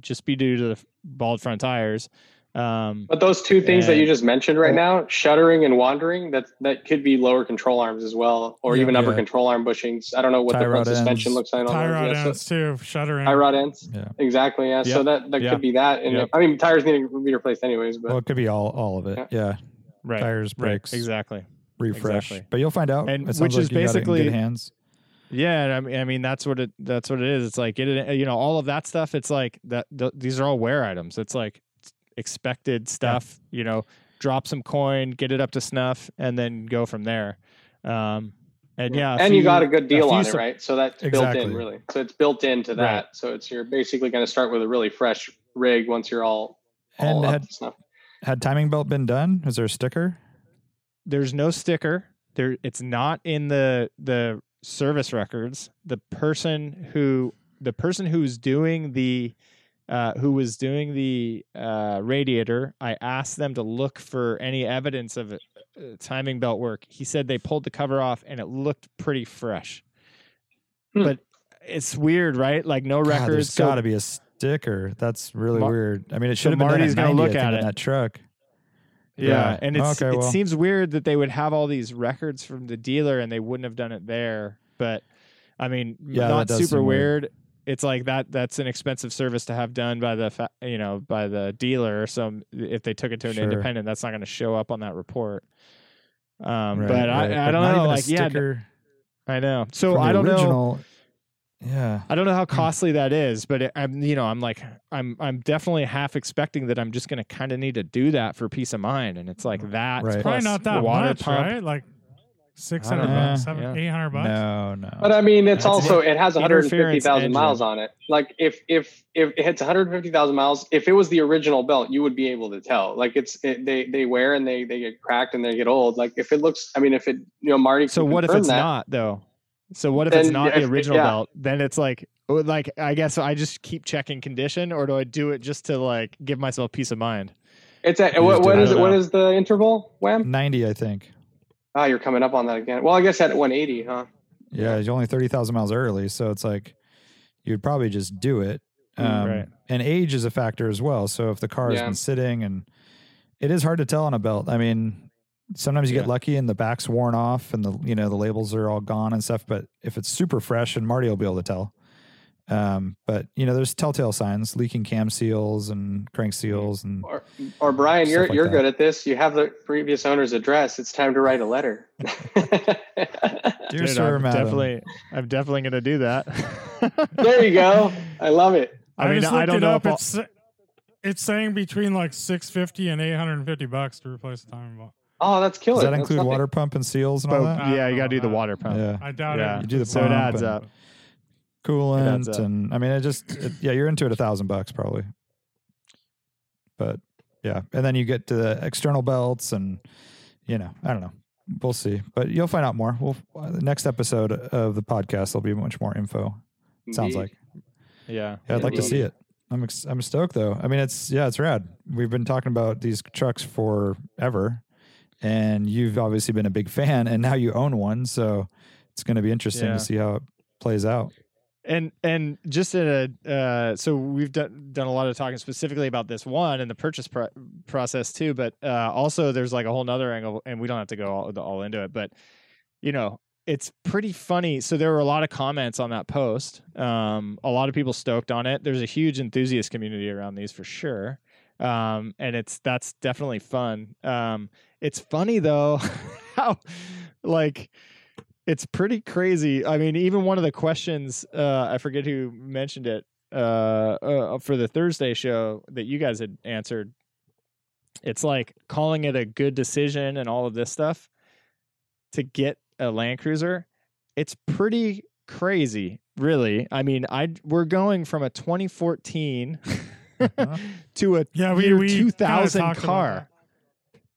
just be due to the bald front tires. Um, But those two things that you just mentioned right now, shuttering and wandering, that that could be lower control arms as well, or Yeah. even upper Yeah. control arm bushings. I don't know what Tie the front rod suspension ends. looks like on Tie those. rod Yeah, so- ends too, shuttering. tie rod ends. yeah. Exactly. Yeah. So that that Yeah. could be that. And Yep. I mean, tires need to be replaced anyways. But Well, it could be all all of it. Yeah. Yeah. right, Tires, right, brakes, exactly. refresh. exactly. But you'll find out. And It which like is you got it in basically- good hands. Yeah, and I mean, I mean that's what it that's what it is. It's like it, you know, all of that stuff. It's like that. Th- these are all wear items. It's like expected stuff. You know, drop some coin, get it up to snuff, and then go from there. Um, and yeah, a and you got a good deal few on it, sup- right? So that's built Exactly. in really. So it's built into that. Right. So it's you're basically going to start with a really fresh rig once you're all all And up had, to snuff. had timing belt been done? Is there a sticker? There's no sticker. There, it's not in the the service records. The person who the person who's doing the uh, who was doing the uh, radiator, I asked them to look for any evidence of uh, timing belt work. He said they pulled the cover off and it looked pretty fresh. Hmm. But it's weird, right? Like no God, records. there's so- got to be a sticker. That's really Mar- weird. I mean, it so should have been done Marty's at gonna look at it. that truck. Yeah, Yeah. and it's Okay, it well. seems weird that they would have all these records from the dealer and they wouldn't have done it there. But I mean, Yeah, not super weird. weird. It's like that. That's an expensive service to have done by the fa- you know by the dealer. So if they took it to an Sure. independent, that's not going to show up on that report. Um, Right, but right. I, I don't not know. Like, yeah, n- I know. So I don't know. Yeah. I don't know how costly that is, but it, I'm, you know, I'm like, I'm, I'm definitely half expecting that I'm just going to kind of need to do that for peace of mind, and it's like that. Right. plus Probably not the that water much, pump. right? Like six I don't hundred know. bucks, seven, Yeah. eight hundred bucks. No, no. But I mean, it's That's also it has interference 150,000 miles on it. Like if if if it hits 150,000 miles, if it was the original belt, you would be able to tell. Like it's it, they they wear and they they get cracked and they get old. Like if it looks, I mean, if it you know Marty. So what if it's that, not though? So what if it's not the original yeah. belt? Then it's like, oh, like I guess I just keep checking condition, or do I do it just to like give myself peace of mind? It's at You what, just what do is it. it? What is the interval? Wham! 90, I think. Ah, you're coming up on that again. Well, I guess at 180, huh? Yeah, you're only 30,000 miles early. So it's like you'd probably just do it. Um, Mm, right. And age is a factor as well. So if the car has Yeah. been sitting and it is hard to tell on a belt. I mean, sometimes you get lucky and the back's worn off and the you know the labels are all gone and stuff. But if it's super fresh, and Marty will be able to tell. Um, but you know, there's telltale signs: leaking cam seals and crank seals, and Or, or Brian, you're like you're that. good at this. You have the previous owner's address. It's time to write a letter. dear Dude, sir, I'm madam. definitely, I'm definitely going to do that. there you go. I love it. I mean, just I don't it know up. if It's it's saying between like six fifty and eight hundred and fifty bucks to replace the timing belt. Oh, that's killer. Does that That's include nothing. water pump and seals and all that? Yeah, you got to do the water pump. Yeah. I doubt Yeah. it. You do the So it adds and- up. Coolant and I mean it just it, yeah you're into it a thousand bucks probably. But yeah and then you get to the external belts and you know I don't know. We'll see. But you'll find out more. We'll the next episode of the podcast there'll be much more info sounds like. Yeah. yeah I'd like to see it. I'm ex- I'm stoked though. I mean it's yeah it's rad. We've been talking about these trucks forever and you've obviously been a big fan and now you own one so it's going to be interesting Yeah. to see how it plays out and and just in a uh, so we've done done a lot of talking specifically about this one and the purchase pro- process too but uh, also there's like a whole nother angle and we don't have to go all, all into it but you know it's pretty funny. So there were a lot of comments on that post. Um, a lot of people stoked on it. There's a huge enthusiast community around these for sure. Um, and it's that's definitely fun. Um, it's funny though how like it's pretty crazy. I mean, even one of the questions, uh, I forget who mentioned it uh, uh, for the Thursday show that you guys had answered. It's like calling it a good decision and all of this stuff to get a Land Cruiser. It's pretty crazy, really. I mean, I we're going from a 2014 Uh-huh. to a Yeah, we year we 2000 talked about car.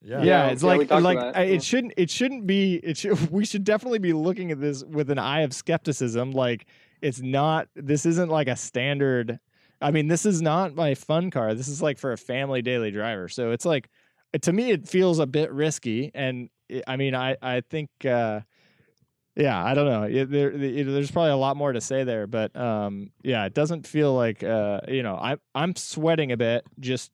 Yeah yeah, Yeah, it's yeah, like like about it, yeah. it shouldn't it shouldn't be it should we should definitely be looking at this with an eye of skepticism like it's not this isn't like a standard I mean this is not my fun car this is like for a family daily driver so it's like to me it feels a bit risky and it, I mean I I think uh yeah, I don't know. It, there, it, there's probably a lot more to say there, but um, yeah, it doesn't feel like uh, you know, I I'm sweating a bit. Just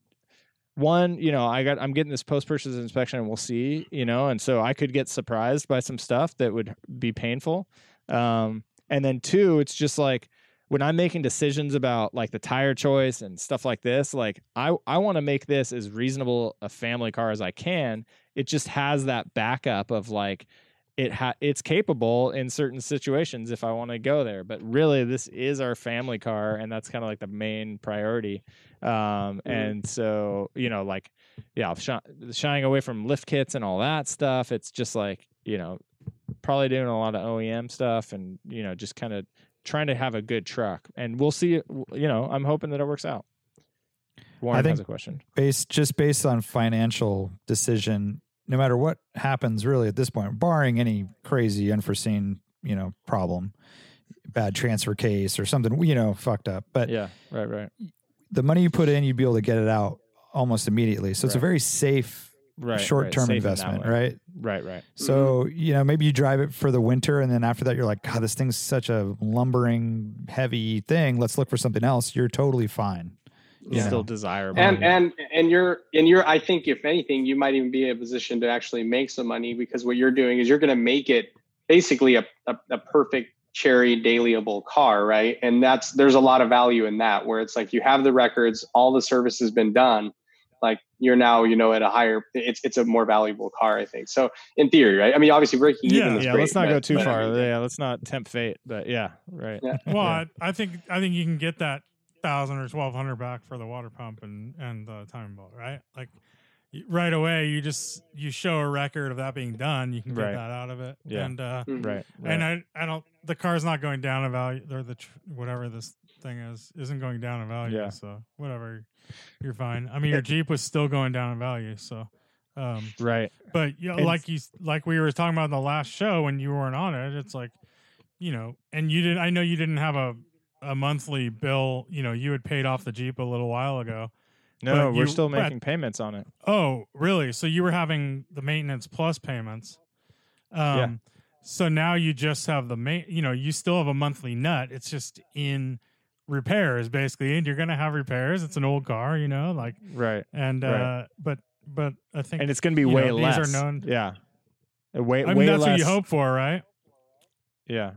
one, you know, I got I'm getting this post purchase inspection, and we'll see, you know, and so I could get surprised by some stuff that would be painful. Um, and then two, it's just like when I'm making decisions about like the tire choice and stuff like this, like I I want to make this as reasonable a family car as I can. It just has that backup of like it ha- it's capable in certain situations if I want to go there. But really, this is our family car, and that's kind of like the main priority. Um, And so, you know, like, yeah, shy- shying away from lift kits and all that stuff. It's just like, you know, probably doing a lot of OEM stuff, and you know, just kind of trying to have a good truck. And we'll see. You know, I'm hoping that it works out. Warren think- has a question. based just based on financial decision no matter what happens really at this point barring any crazy unforeseen you know problem bad transfer case or something you know fucked up but Yeah, right, right, the money you put in you'd be able to get it out almost immediately so it's a very safe right. short-term right. Safe in investment way. right Right, right. so mm-hmm. you know maybe you drive it for the winter and then after that you're like god this thing's such a lumbering heavy thing let's look for something else you're totally fine It's you still know. desirable. and and and you're and you're i think if anything you might even be in a position to actually make some money because what you're doing is you're going to make it basically a, a, a perfect cherry dailyable car right and that's there's a lot of value in that where it's like you have the records all the service has been done like you're now you know at a higher it's it's a more valuable car i think so in theory right i mean obviously breaking Yeah, even is yeah, great, let's not but- go too but I far. mean, yeah, let's not tempt fate. But yeah, right. Yeah. Well, Yeah. I, I think I think you can get that thousand or twelve hundred back for the water pump and and the timing belt, right? Like y- right away, you just you show a record of that being done. You can get Right. that out of it, Yeah. and uh, mhm. Right. and. I I don't the car's not going down in value or the tr- whatever this thing is isn't going down in value. Yeah. So whatever, you're fine. I mean, your Jeep was still going down in value, so. Um, right. but you know, like you like we were talking about in the last show when you weren't on it, it's like, you know, and you didn't. I know you didn't have a a monthly bill. You know, you had paid off the Jeep a little while ago. No, But we're you- still but- making payments on it. Oh, really? So you were having the maintenance plus payments. Um, Yeah. So now you just have the main. You know, you still have a monthly nut. It's just in repairs basically, and you're gonna have repairs. It's an old car, you know, like Right. and Right. uh, but but I think and it's going to be way know, these less. are known- Yeah, Uh, way I mean way that's less. what you hope for, right? Yeah,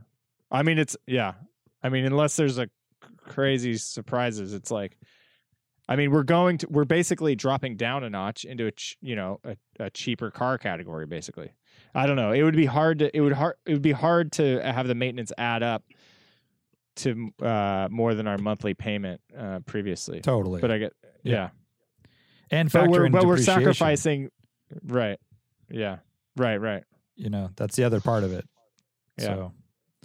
I mean it's yeah. I mean unless there's a crazy surprises, it's like. I mean, we're going to we're basically dropping down a notch into a ch- you know a, a cheaper car category. Basically, I don't know. It would be hard to it would hard it would be hard to have the maintenance add up to uh, more than our monthly payment uh, previously. Totally. But I get Yeah. yeah, and but factor we're in but we're sacrificing, right? Yeah, right, right. You know, that's the other part of it. Yeah. So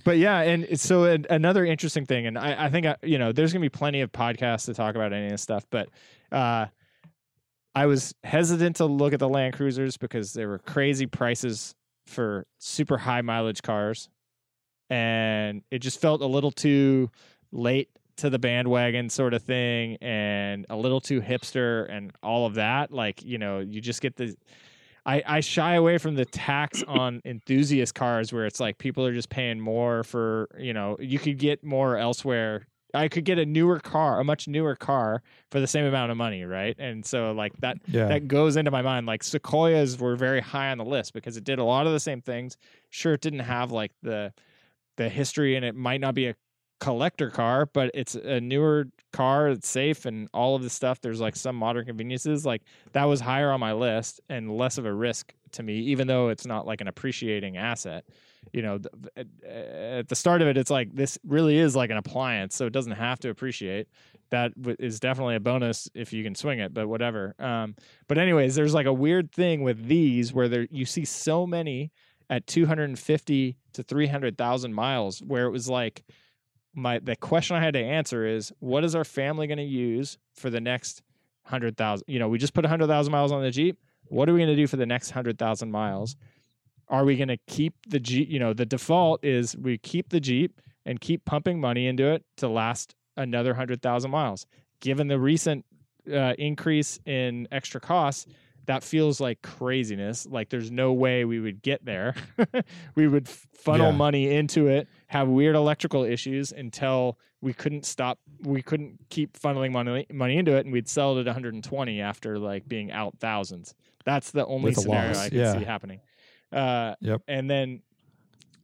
But yeah, and so another interesting thing, and I, I think I, you know, there's gonna be plenty of podcasts to talk about any of this stuff, but uh, I was hesitant to look at the Land Cruisers because there were crazy prices for super high mileage cars, and it just felt a little too late to the bandwagon sort of thing, and a little too hipster, and all of that. Like you know, you just get the I, I shy away from the tax on enthusiast cars where it's like people are just paying more for you know you could get more elsewhere. I could get a newer car a much newer car for the same amount of money right? And so like that yeah, that goes into my mind. Like sequoias were very high on the list because it did a lot of the same things. Sure it didn't have like the the history and it might not be a collector car but it's a newer car it's safe and all of this stuff there's like some modern conveniences like that was higher on my list and less of a risk to me even though it's not like an appreciating asset. You know at, the start of it it's like this really is like an appliance so it doesn't have to appreciate. That is definitely a bonus if you can swing it but whatever. Um but anyways there's like a weird thing with these where there you see so many at 250 to 300,000 miles where it was like my the question I had to answer is what is our family going to use for the next 100,000 you know we just put 100,000 miles on the Jeep. What are we going to do for the next 100,000 miles? Are we going to keep the Jeep you know the default is we keep the Jeep and keep pumping money into it to last another 100,000 miles. Given the recent uh, increase in extra costs that feels like craziness. Like there's no way we would get there. we would funnel Yeah. money into it, have weird electrical issues until we couldn't stop. We couldn't keep funneling money money into it, and we'd sell it at 120 after like being out thousands. That's the only With scenario I can yeah. see happening. Uh, Yep. And then,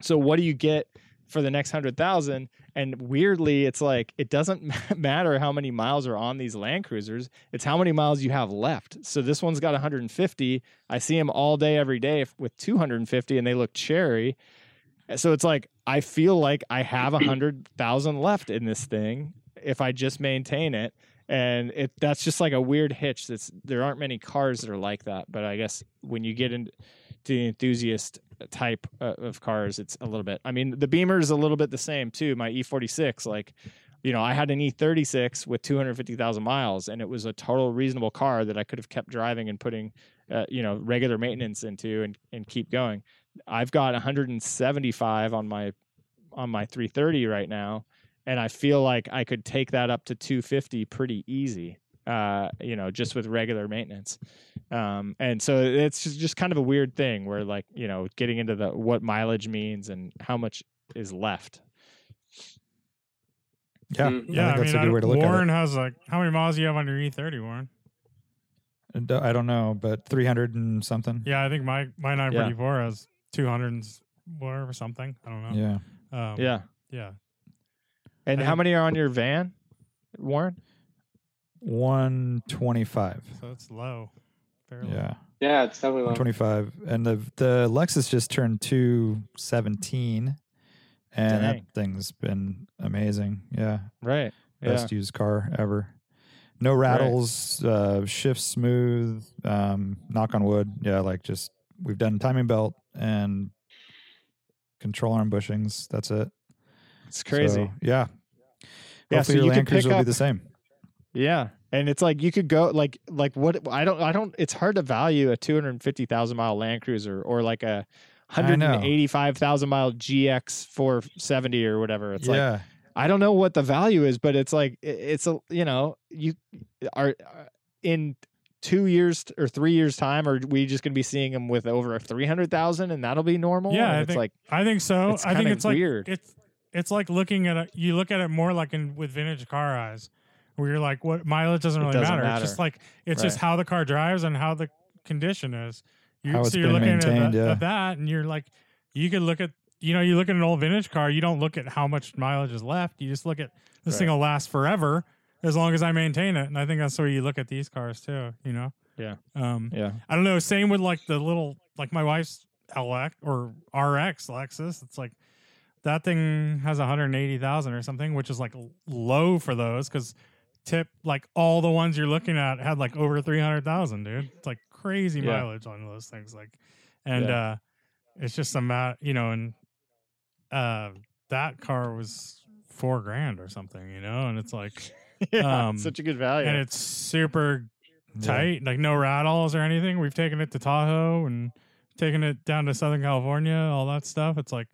so what do you get for the next hundred thousand? And weirdly, it's like it doesn't matter how many miles are on these Land Cruisers. It's how many miles you have left. So this one's got 150. I see them all day, every day with 250, and they look cherry. So it's like I feel like I have a hundred thousand left in this thing if I just maintain it. And it that's just like a weird hitch. That's there aren't many cars that are like that. But I guess when you get into the enthusiast type uh, of cars, it's a little bit. I mean, the Beamer is a little bit the same too. My E46, like, you know, I had an E36 with 250,000 miles, and it was a total reasonable car that I could have kept driving and putting, uh, you know, regular maintenance into and and keep going. I've got 175 on my on my 330 right now, and I feel like I could take that up to 250 pretty easy. Uh, you know, just with regular maintenance. Um, and so it's just, just kind of a weird thing where like, you know, getting into the what mileage means and how much is left. yeah, Mm. I think Yeah, I, that's mean, a good way to look Warren has like how many miles do you have on your E30, Warren? at it. D- I don't know, but 300 and something. Yeah, I think my my Yeah. has 200 and s- whatever something. I don't know. Yeah. Um, Yeah. yeah. And I how think- many are on your van, Warren? 125. So it's low. Fairly. Yeah. Yeah, it's definitely low. 125. And the the Lexus just turned 217 and Dang. that thing's been amazing. Yeah. Right. Yeah. Best used car ever. No rattles, uh shifts smooth, um knock on wood. Yeah, like just we've done timing belt and control arm bushings. That's it. It's crazy. So, yeah. Yeah, Hopefully so your you Land Cruiser will be the same. Yeah. And it's like you could go like like what I don't I don't it's hard to value a 250,000 mile Land Cruiser or like a know. 185,000 mile GX 470 or whatever. It's like. I don't know what the value is, but it's like it's a you know you are in two years or three years time, are we just going to be seeing them with over three hundred thousand, and that'll be normal? Yeah, And I it's think- like I think so. I think it's like weird. it's it's like looking at it. You look at it more like in with vintage car eyes, where you're like, what mileage doesn't really doesn't matter. matter. It's just like it's just how the car drives and how the condition is. You, so you're looking at, that, yeah. at that, and you're like, you could look at, you know, you look at an old vintage car. You don't look at how much mileage is left. You just look at this thing will last forever as long as I maintain it. And I think that's the way you look at these cars too. You know. Yeah. Um, Yeah. I don't know. Same with like the little, like my wife's LX or RX Lexus. It's like that thing has 180,000 or something, which is like low for those because tip like all the ones you're looking at had like over 300,000, dude. It's like crazy Yeah. mileage on those things. Like, and Yeah. uh, it's just a mat, you know, and uh, that car was four grand or something, you know, and it's like, yeah. Um, such a good value. and it's super tight, like no rattles or anything. We've taken it to Tahoe and taken it down to Southern California, all that stuff. It's like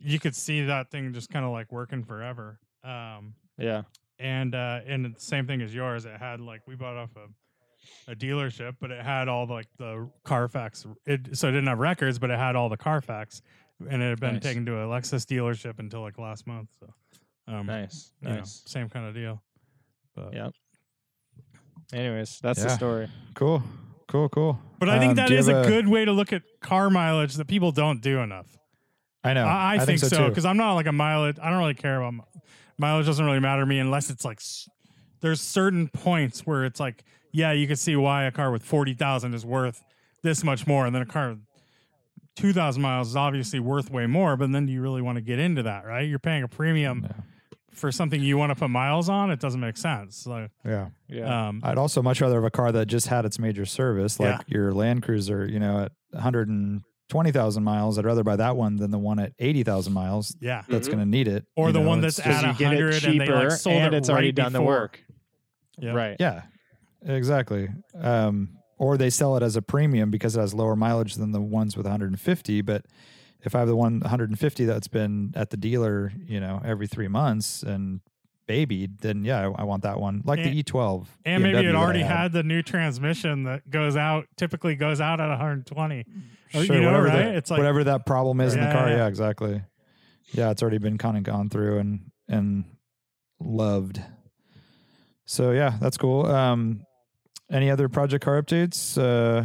you could see that thing just kind of like working forever. Um, yeah. And uh, and the same thing as yours. It had like we bought off a, a dealership, but it had all like the Carfax. It so it didn't have records, but it had all the Carfax, and it had been Nice. taken to a Lexus dealership until like last month. So, um, Nice. you know, Nice. same kind of deal. But Yeah. Anyways, that's the story. Cool. Cool. Cool. But I think Um, that do a good way to look at car mileage that people don't do enough. I know. I, I, think, so too. because I'm not like a mileage. I don't really care about mi- mileage. Doesn't really matter to me unless it's like there's certain points where it's like yeah, you can see why a car with forty thousand is worth this much more, and then a car with two thousand miles is obviously worth way more. But then do you really want to get into that? Right? You're paying a premium Yeah. for something you want to put miles on. It doesn't make sense. So, Yeah. Yeah. um, I'd also much rather have a car that just had its major service, like Yeah. your Land Cruiser, you know, at 120,000 miles. I'd rather buy that one than the one at 80,000 miles yeah. that's Mhm. going to need it. Or you the know, one that's at you get it 100 and they, cheaper like, sold and it it's already right done the work. Yeah. Right. Yeah, exactly. Um, or they sell it as a premium because it has lower mileage than the ones with 150. But if I have the one 150 that's been at the dealer, you know, every three months and babied, then yeah, I, I want that one, like And- the E12. And maybe it already had the new transmission that goes out, typically goes out at 120. Or, Sure, you know, whatever right? The, It's like- whatever that problem is in the car. yeah. Yeah, exactly. Yeah, it's already been kind of gone through and and loved. So yeah, that's cool. Um, any other project car updates? Uh,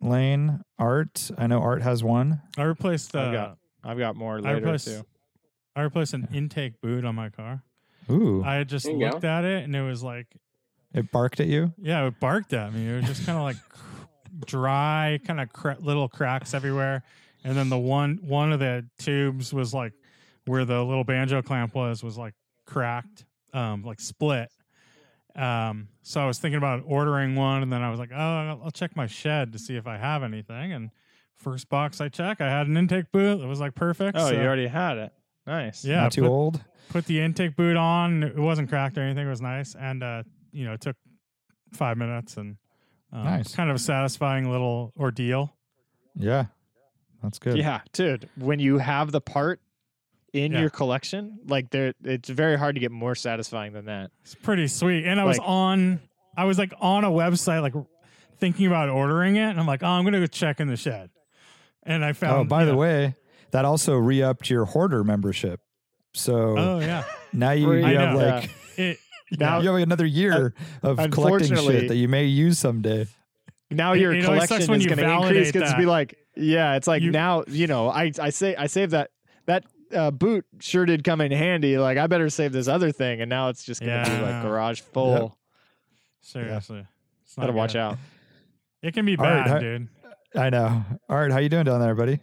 Lane, Art. I know Art has one. I replaced, uh, I've got I've got more I later replaced, too. I replaced an intake boot on my car. Ooh, I had just There you looked at it and it was like, it barked at you. yeah, it barked at me. It was just kind of like dry, kind of cra- little cracks everywhere. And then the one one of the tubes was like where the little banjo clamp was was like cracked, um, like split. Um, so I was thinking about ordering one, and then I was like, oh, I'll I'll check my shed to see if I have anything. And first box I check, I had an intake boot. It was like perfect. Oh, so, you already had it. Nice. yeah, Not too put, old. put the intake boot on. It wasn't cracked or anything. It was nice, and uh, you know, it took five minutes, and um, Nice. kind of a satisfying little ordeal. Yeah, that's good. Yeah, dude. When you have the part in Yeah. your collection, like there, it's very hard to get more satisfying than that. It's pretty sweet. And I was on, I was like on a website, like thinking about ordering it, and I'm like, oh, I'm gonna go check in the shed, and I found. Oh, by the know- way, that also re-upped your hoarder membership. So oh yeah, now you, you have know. like it. Now- you have another year of collecting shit that you may use someday. Now your it always sucks collection when is you going to increase validate because be like, yeah, it's like You- now you know. I I say I saved that that uh, boot sure did come in handy. Like I better save this other thing, and now it's just going to Yeah, be like garage full. Seriously, It's not Gotta watch out. It can be All right, bad, how- dude. I know. Art, how you doing down there, buddy?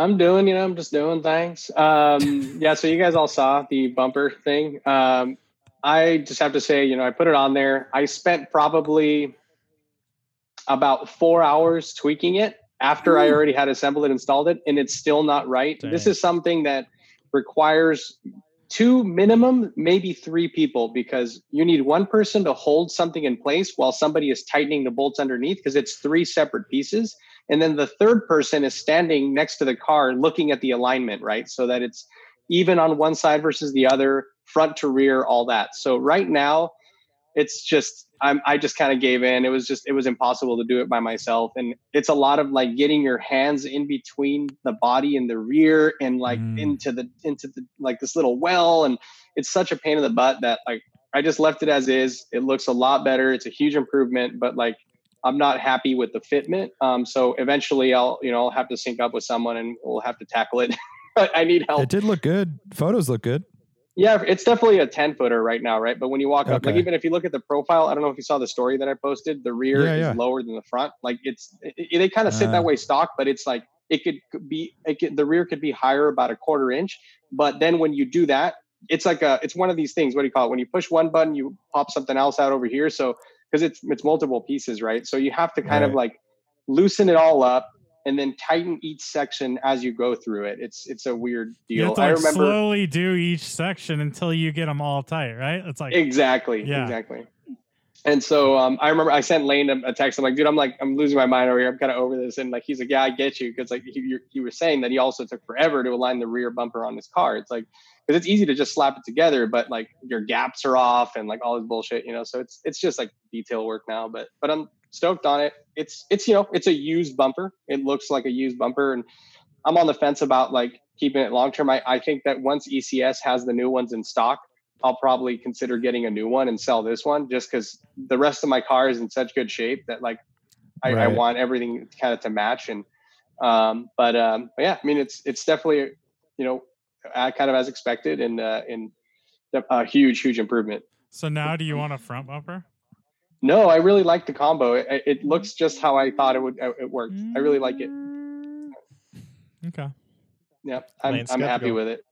I'm doing, you know, I'm just doing things. Um, yeah, so you guys all saw the bumper thing. Um, I just have to say, you know, I put it on there. I spent probably about four hours tweaking it after I already had assembled it, installed it, and it's still not right. This is something that requires two minimum, maybe three people, because you need one person to hold something in place while somebody is tightening the bolts underneath, because it's three separate pieces. And then the third person is standing next to the car looking at the alignment, right? So that it's even on one side versus the other, front to rear, all that. So right now, it's just I'm I just kind of gave in. It was just it was impossible to do it by myself. And it's a lot of like getting your hands in between the body and the rear and like Mm. into the into the like this little well. And it's such a pain in the butt that like I just left it as is. It looks a lot better. It's a huge improvement, but like I'm not happy with the fitment. Um, so eventually, I'll you know I'll have to sync up with someone and we'll have to tackle it. I need help. It did look good. Photos look good. Yeah, it's definitely a 10 footer right now, right? But when you walk up, like even if you look at the profile, I don't know if you saw the story that I posted, the rear Yeah, is yeah. lower than the front. Like it's, it, they kind of sit Ah. that way stock, but it's like it could be, it could, the rear could be higher about a quarter inch. But then when you do that, it's like a, it's one of these things. What do you call it? When you push one button, you pop something else out over here. So, because it's, it's multiple pieces, right? So you have to kind of like loosen it all up and then tighten each section as you go through it. It's, it's a weird You deal. have to I remember. slowly do each section until you get them all tight, right? It's like exactly Yeah. exactly and so um, i remember i sent lane a, text i'm like dude i'm like i'm losing my mind over here i'm kind of over this and like he's like yeah i get you because like he, you- he was saying that he also took forever to align the rear bumper on his car it's like because it's easy to just slap it together but like your gaps are off and like all this bullshit you know so it's it's just like detail work now but but i'm stoked on it. It's it's you know it's a used bumper. It looks like a used bumper and i'm on the fence about like keeping it long term I, I think that once ecs has the new ones in stock I'll probably consider getting a new one and sell this one just because the rest of my car is in such good shape that like I, I want everything kind of to match and um but um but yeah I mean it's it's definitely you know uh, kind of as expected and uh and a a huge huge improvement. so now do you want a front bumper? No, I really like the combo. It, it looks just how I thought it would uh, it worked. I really like it. Okay. Yeah, I'm Lane's I'm happy with it.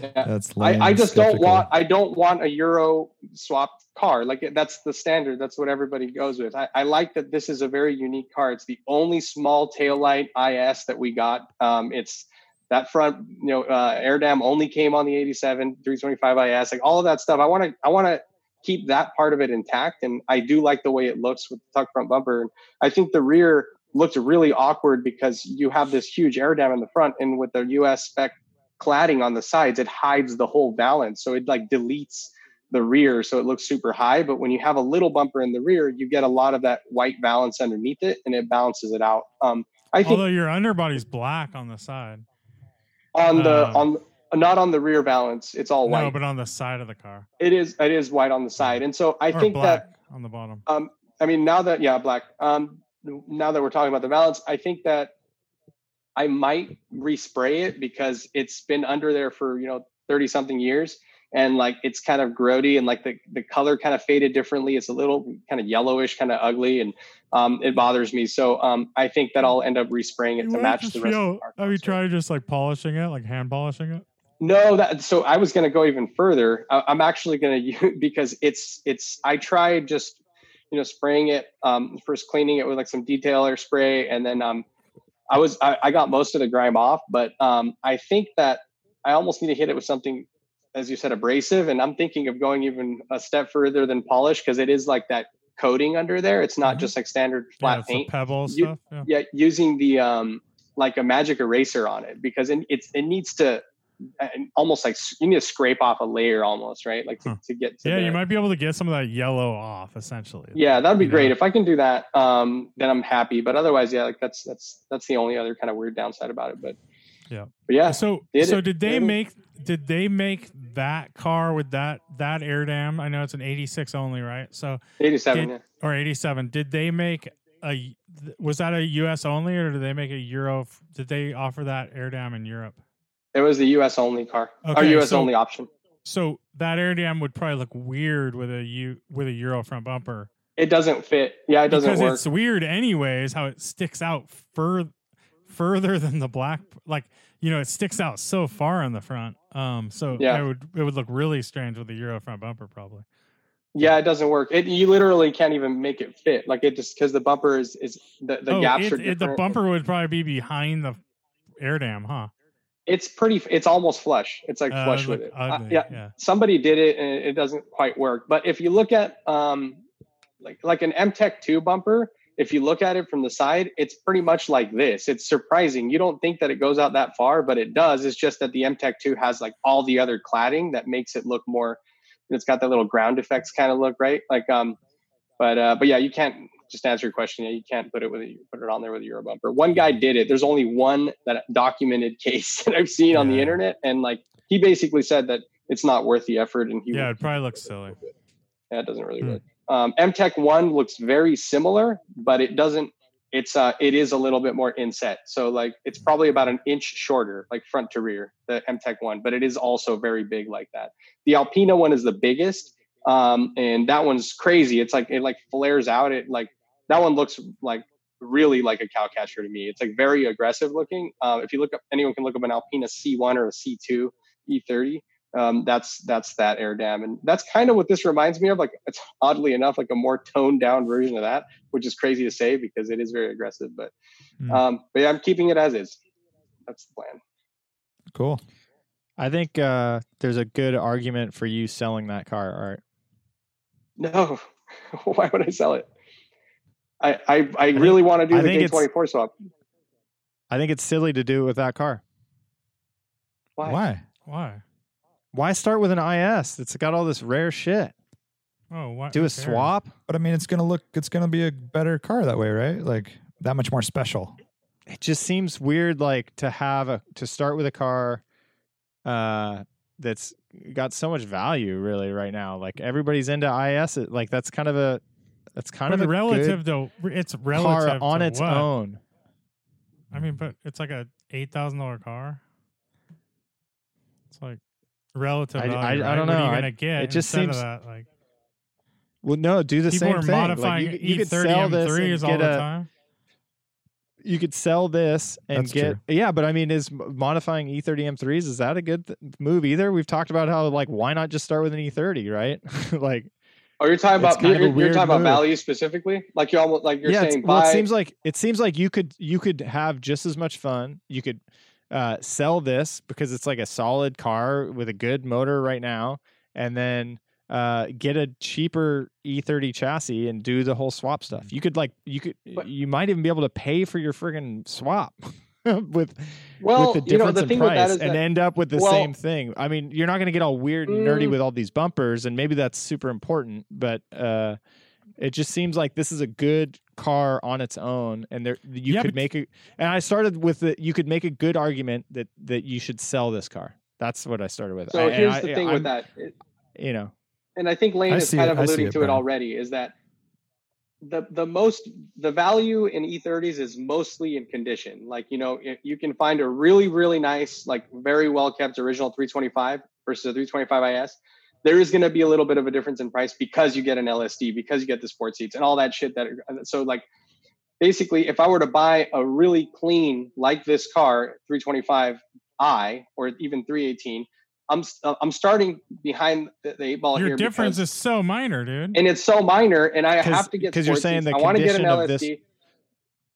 Yeah. That's I, I lame, just don't want I don't want a Euro swapped car. Like that's the standard. That's what everybody goes with. I, I like that this is a very unique car. It's the only small taillight IS that we got. Um, it's that front, you know, uh, air dam only came on the 87 325 IS. Like all of that stuff. I want to I want to keep that part of it intact, and I do like the way it looks with the tuck front bumper. And I think the rear looked really awkward because you have this huge air dam in the front, and with the US spec cladding on the sides, it hides the whole balance. So it like deletes the rear. So it looks super high. But when you have a little bumper in the rear, you get a lot of that white balance underneath it and it balances it out. Um, I think Although your underbody's black on the side. On the, um, on, not on the rear balance, it's all white. No, but on the side of the car. it is, it is white on the side. And so I or think black that, on the bottom. um, I mean, now that, yeah, black, um, now that we're talking about the balance, I think that I might respray it because it's been under there for, you know, 30 something years. And like it's kind of grody and like the, the color kind of faded differently. It's a little kind of yellowish, kind of ugly, and um, it bothers me. So um, I think that I'll end up respraying it You to match just the rest of the. Have you tried just like polishing it, like hand polishing it? No, that so I was going to go even further. I, I'm actually going to use because it's it's. I tried just you know spraying it um, first, cleaning it with like some detailer spray, and then um, I was I, I got most of the grime off, but um, I think that I almost need to hit it with something, as you said, abrasive, and I'm thinking of going even a step further than polish because it is like that coating under there. It's not Mhm. just like standard flat the paint pebble You- stuff. Yeah. yeah using the um like a magic eraser on it because it, it's it needs to almost like you need to scrape off a layer almost right like to, Huh. to get to Yeah, the- you might be able to get some of that yellow off essentially. yeah that'd be you great know? if i can do that um then i'm happy but otherwise yeah like that's that's that's the only other kind of weird downside about it but Yeah. but yeah So Did so it- did they make did they make that car with that that air dam? I know it's an 86 only, right? So 87 did- yeah. or 87. Did they make a was that a US only or did they make a Euro did they offer that air dam in Europe? it was the us only car or us so- only option So that air dam would probably look weird with a U with a Euro front bumper. it doesn't fit yeah it doesn't because work it's weird anyways how it sticks out fur- further than the black like you know it sticks out so far on the front. Um so Yeah. it would it would look really strange with the euro front bumper probably. Yeah it doesn't work. It you literally can't even make it fit. Like it just because the bumper is is the, the oh, gaps it- are it- the bumper would probably be behind the air dam huh? It's pretty it's almost flush. It's like Uh, flush with it. Uh, yeah yeah. somebody did it and it doesn't quite work. But if you look at um like like an mtech 2 bumper if you look at it from the side it's pretty much like this. It's surprising. You don't think that it goes out that far but it does. It's just that the mtech 2 has like all the other cladding that makes it look more it's got that little ground effects kind of look right? Like um but uh but yeah you can't just answer your question yeah, you can't put it with a, put it on there with a euro bumper. One guy did it. There's only one that documented case that i've seen on the internet and like he basically said that it's not worth the effort and he yeah would- it'd probably looks silly. Yeah, it doesn't really Hmm. work Um, MTech One looks very similar, but it doesn't. It's uh, it is a little bit more inset. So like, it's probably about an inch shorter, like front to rear, the MTech One, but it is also very big like that. The Alpina one is the biggest, um, and that one's crazy. It's like it like flares out. It like that one looks like really like a cow catcher to me. It's like very aggressive looking. Uh, if you look up, anyone can look up an Alpina C1 or a C2 E30 um, that's that's that air dam and that's kind of what this reminds me of like it's oddly enough like a more toned down version of that which is crazy to say because it is very aggressive but Hmm. um but yeah i'm keeping it as is that's the plan Cool. I think uh, there's a good argument for you selling that car, Art. no why would i sell it i i, I really want to do I the think it's- k24 swap I think it's silly to do it with that car. why, Why? Why? Why start with an IS? It's got all this rare shit. Oh, what? Do a cares? swap. But I mean, it's gonna look. It's gonna be a better car that way, right? Like that much more special. It just seems weird, like to have a to start with a car uh, that's got so much value, really, right now. Like everybody's into IS. It, like that's kind of a that's kind But of a relative though. it's relative car on to its what? own. I mean, but it's like a eight thousand dollar car. It's like relative. I- value, I- I right? don't What are know. you I- gonna get? it just instead of seems- that. Like Well, no, do the people same are thing. Like, you, could- you could sell this M3s and all get the a, time. you could sell this and That's get yeah but i mean is modifying E e30 m3s is that a good th- move either we've talked about how like why not just start with an e30 right like oh you're talking about kind of you're, you're weird talking about move. value specifically like you're almost like you're yeah it's- saying well buy it seems like it seems like you could you could have just as much fun you could uh, sell this because it's like a solid car with a good motor right now and then uh, get a cheaper E30 chassis and do the whole swap stuff. You could like you could But- you might even be able to pay for your friggin' swap with well with the you know difference the in price and that, end up with the well- same thing. I mean, you're not going to get all weird and nerdy Mm. with all these bumpers, and maybe that's super important, but uh, it just seems like this is a good car on its own, and there you Yeah, could make a. And I started with the you could make a good argument that that you should sell this car. That's what I started with. so I- here's I- the thing I'm- with that It- You know, and I think Lane I is kind it- of alluding it, to it already, is that the the most the value in E30s is mostly in condition. Like you know, if you can find a really really nice, like very well kept original 325 versus a 325 IS. There is going to be a little bit of a difference in price because you get an LSD, because you get the sport seats and all that shit. That so like basically, if I were to buy a really clean like this car 325i or even 318 I'm uh, I'm starting behind the, the eight ball Your here difference because, is so minor, dude. and it's so minor, and I have to get 'cause you're saying seats. the I want to get an condition of this-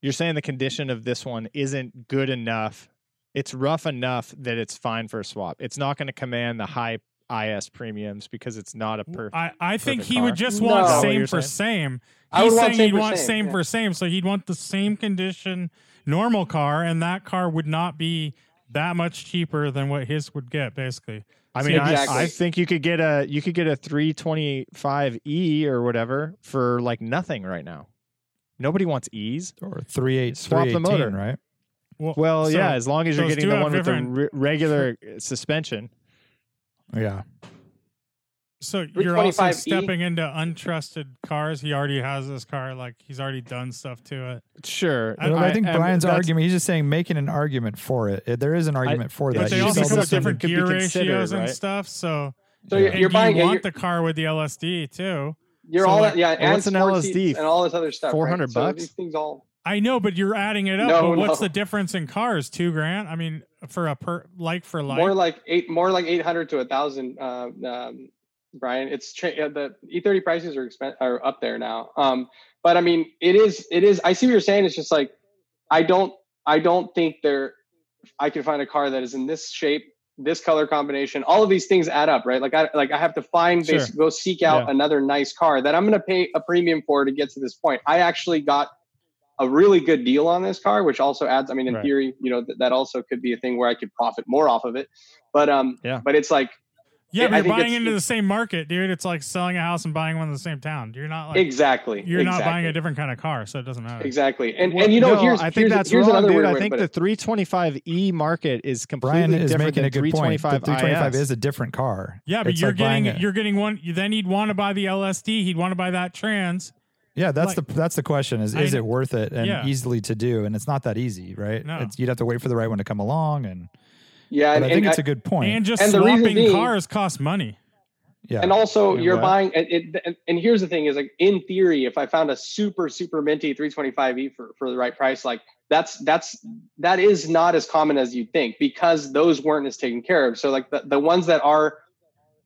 you're saying the condition of this one isn't good enough. It's rough enough that it's fine for a swap. It's not going to command the high IS premiums because it's not a perfect. I, I think perfect he would just want Is that what same for saying? same. I He's would saying same he'd want same, same yeah. for same, so he'd want the same condition normal car, and that car would not be that much cheaper than what his would get, basically. I mean, I, Exactly. I think you could get a you could get a 325e or whatever for like nothing right now. Nobody wants E's. Or three eight Swap the motor. right? Well, so yeah, as long as you're getting the one with the re- regular uh, suspension. Yeah. So you're also stepping into untrusted cars. He already has this car, like he's already done stuff to it. Sure, I- Well, I, think and Brian's argument, he's just saying making an argument for it. It- There is an argument for that. But they You you also sell sell come with different could gear ratios and right? stuff. So So Yeah. you're, you're buying you want You're, the car with the LSD too. you're so all like- yeah, Well, and what's an LSD? and all this other stuff. 400 right? So bucks? these things all. I know, but you're adding it up. No, but what's no. the difference in cars? Two grand? I mean, for a per like for like. more like eight, more like eight hundred to a thousand. Uh, um, Brian, it's tra- uh, the E30 prices are expen- are up there now. Um, but I mean, it is, it is. I see what you're saying. It's just like, I don't, I don't think there. I can find a car that is in this shape, this color combination. All of these things add up, right? Like I, like I have to find, Sure. go seek out Yeah. another nice car that I'm going to pay a premium for to get to this point. I actually got a really good deal on this car, which also adds. I mean, in Right. theory, you know, th- that also could be a thing where I could profit more off of it. But um, Yeah. but it's like Yeah, I but you're buying into the same market, dude. It's like selling a house and buying one in the same town. You're not like exactly. you're not buying a different kind of car, so it doesn't matter. Exactly. And Well, and you know, no, here's I think here's, that's here's wrong, another dude. I think the 325e market is completely Brian is different making than a good point. The 325 325 IS. is a different car. Yeah, but It's you're like getting a- you're getting one. You then he'd want to buy the LSD. He'd want to buy that trans. Yeah, that's Like- the that's the question is is kn- it worth it and Yeah. easily to do? And it's not that easy, right? No. It's, you'd have to wait for the right one to come along, and Yeah, but and, I think and it's I- a good point. And just And the reason swapping being- cars costs money. yeah, and also And you're what? buying and, it, and, and here's the thing is like in theory if i found a super super minty 325e for, for the right price like that's that's that is not as common as you think because those weren't as taken care of so like the, the ones that are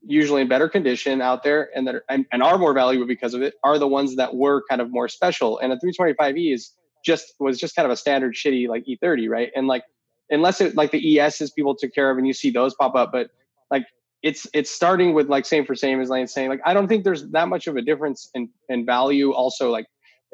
usually in better condition out there and that are, and, and are more valuable because of it are the ones that were kind of more special. And a 325e is just was just kind of a standard shitty like e30 right? And like unless it like the es's people took care of and you see those pop up but like it's it's starting with like same for same as Lane saying like I don't think there's that much of a difference in in value also like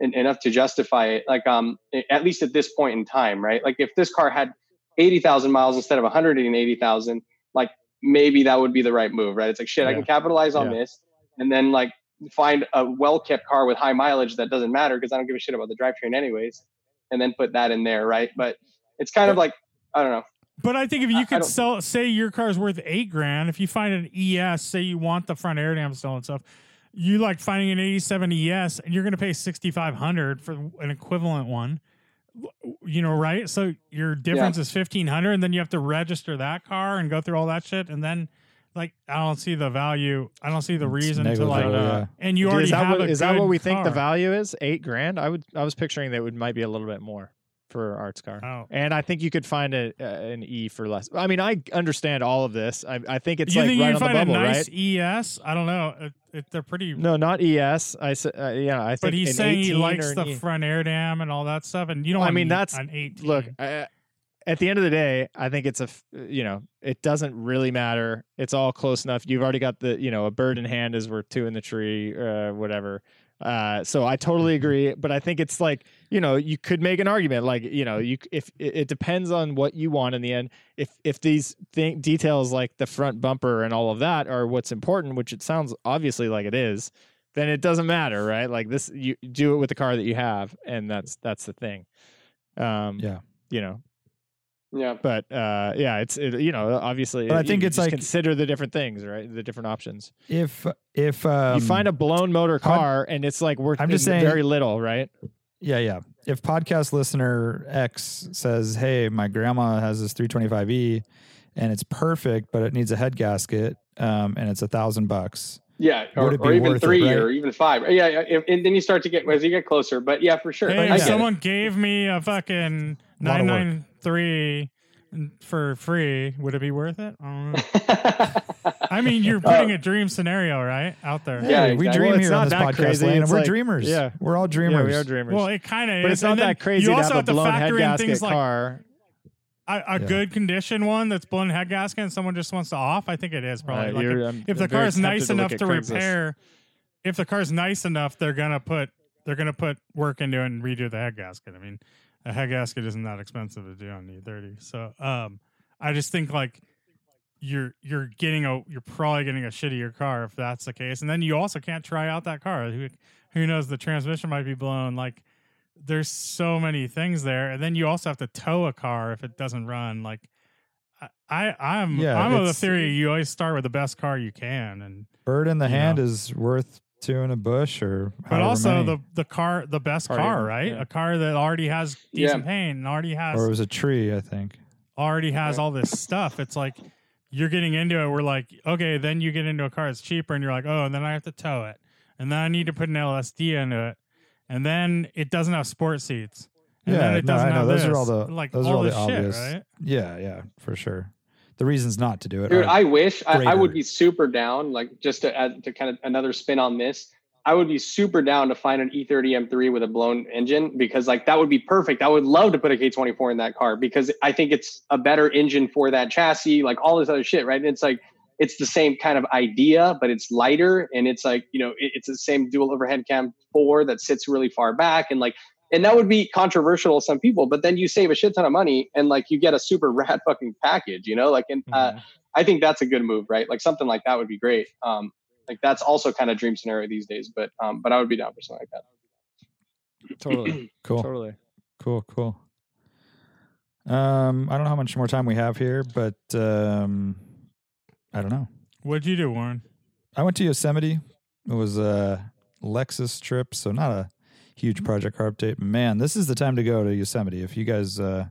en- enough to justify it. Like um at least at this point in time right? Like if this car had 80,000 miles instead of 180,000 like maybe that would be the right move right it's like shit I can capitalize on Yeah. this and then like find a well kept car with high mileage that doesn't matter because I don't give a shit about the drivetrain anyways and then put that in there right but it's kind of like I don't know But I think if you I could don't- sell, say your car's worth eight grand, if you find an ES, say you want the front air dam still and stuff, you like finding an '87 ES, and you're going to pay sixty five hundred for an equivalent one. You know, right? So your difference is fifteen hundred, and then you have to register that car and go through all that shit, and then like I don't see the value. I don't see the reason to like. yeah. And you Dude, already is that have what, is that what we think the value is? Eight grand? I would. I was picturing that it would might be a little bit more for Art's car. Oh. And I think you could find a, uh, an E for less. I mean, I understand all of this. I, I think it's you like think right you on the find bubble, a nice right? ES? I don't know. It, it, they're pretty. No, not ES. I said, uh, yeah, I think. But he's saying he likes the E. front air dam and all that stuff, and you don't. I want mean, that's- an eighteen. Look, I, at the end of the day, I think it's a you know, it doesn't really matter. It's all close enough. You've already got the, you know, a bird in hand is worth two in the tree, uh, whatever. Uh, so I totally agree, but I think it's like, you know, you could make an argument, like, you know, you if it, it depends on what you want in the end. If if these thing, details like the front bumper and all of that are what's important, which it sounds obviously like it is, then it doesn't matter, right? Like this, you do it with the car that you have, and that's that's the thing. Um, Yeah. you know, yeah but uh, yeah, it's it, you know obviously. But I think you it's just like- consider the different things, right? The different options. if if um, you find a blown motor pod- car, and it's like worth I'm just saying- very little, right? Yeah, yeah. If podcast listener X says, "Hey, my grandma has this 325e, and it's perfect, but it needs a head gasket, um, and it's a thousand bucks," Yeah, Would or, be or even worth it, three, right? or even five. Yeah, yeah. If, and then you start to get as you get closer. But yeah, for sure. Hey, I if get someone gave me a fucking nine nine three for free, would it be worth it? I don't know. it. I mean, you're putting a dream scenario right out there. Yeah, Hey, we exactly. dream Well, here on this podcast, crazy. Lane, and we're like- dreamers. yeah. we're all dreamers. Yeah, we are dreamers. Well, it kind of but it's not that crazy You to also have a to blown head factor in things like car. a, a Yeah. good condition one that's blown head gasket and someone just wants to off. I think it is probably. Uh, like you're- if, I'm- the I'm car is nice to enough to Craigslist. repair, if the car's nice enough, they're gonna put they're gonna put work into it and redo the head gasket. I mean, a head gasket isn't that expensive to do on the E30. So, um, I just think like you're you're getting a you're probably getting a shittier car if that's the case, and then you also can't try out that car. Who who knows? The transmission might be blown. Like, there's so many things there, and then you also have to tow a car if it doesn't run. Like. I, I'm Yeah, I'm of the theory you always start with the best car you can, and Bird in the hand know. is worth two in a bush, or but also many. the the car the best Party car right yeah. a car that already has Yeah. decent paint and already has or it was a tree, I think. already has all this stuff it's like you're getting into it we're like okay then you get into a car that's cheaper and you're like oh and then i have to tow it and then i need to put an lsd into it and then it doesn't have sport seats and then Yeah, it no, doesn't I know. have Those are all the- like those are all, all the this obvious- shit right Yeah, yeah, for sure. The reasons not to do it. Dude, I wish I, I would be super down. Like just to add to kind of another spin on this, I would be super down to find an E E30 M3 with a blown engine because like that would be perfect. I would love to put a K24 in that car because I think it's a better engine for that chassis, like all this other shit, right? And it's like it's the same kind of idea, but it's lighter and it's like you know it- it's the same dual overhead cam four that sits really far back and like and that would be controversial to some people but then you save a shit ton of money and like you get a super rad fucking package you know like and uh Mhm. I think that's a good move, right? Like something like that would be great. Um, like that's also kind of dream scenario these days, but um, but I would be down for something like that. Totally. Cool. Totally. Cool, cool. Um, I don't know how much more time we have here, but um, I don't know. What'd you do, Warren? I went to Yosemite. It was a Lexus trip, so not a huge project car update. Man, this is the time to go to Yosemite. If you guys uh,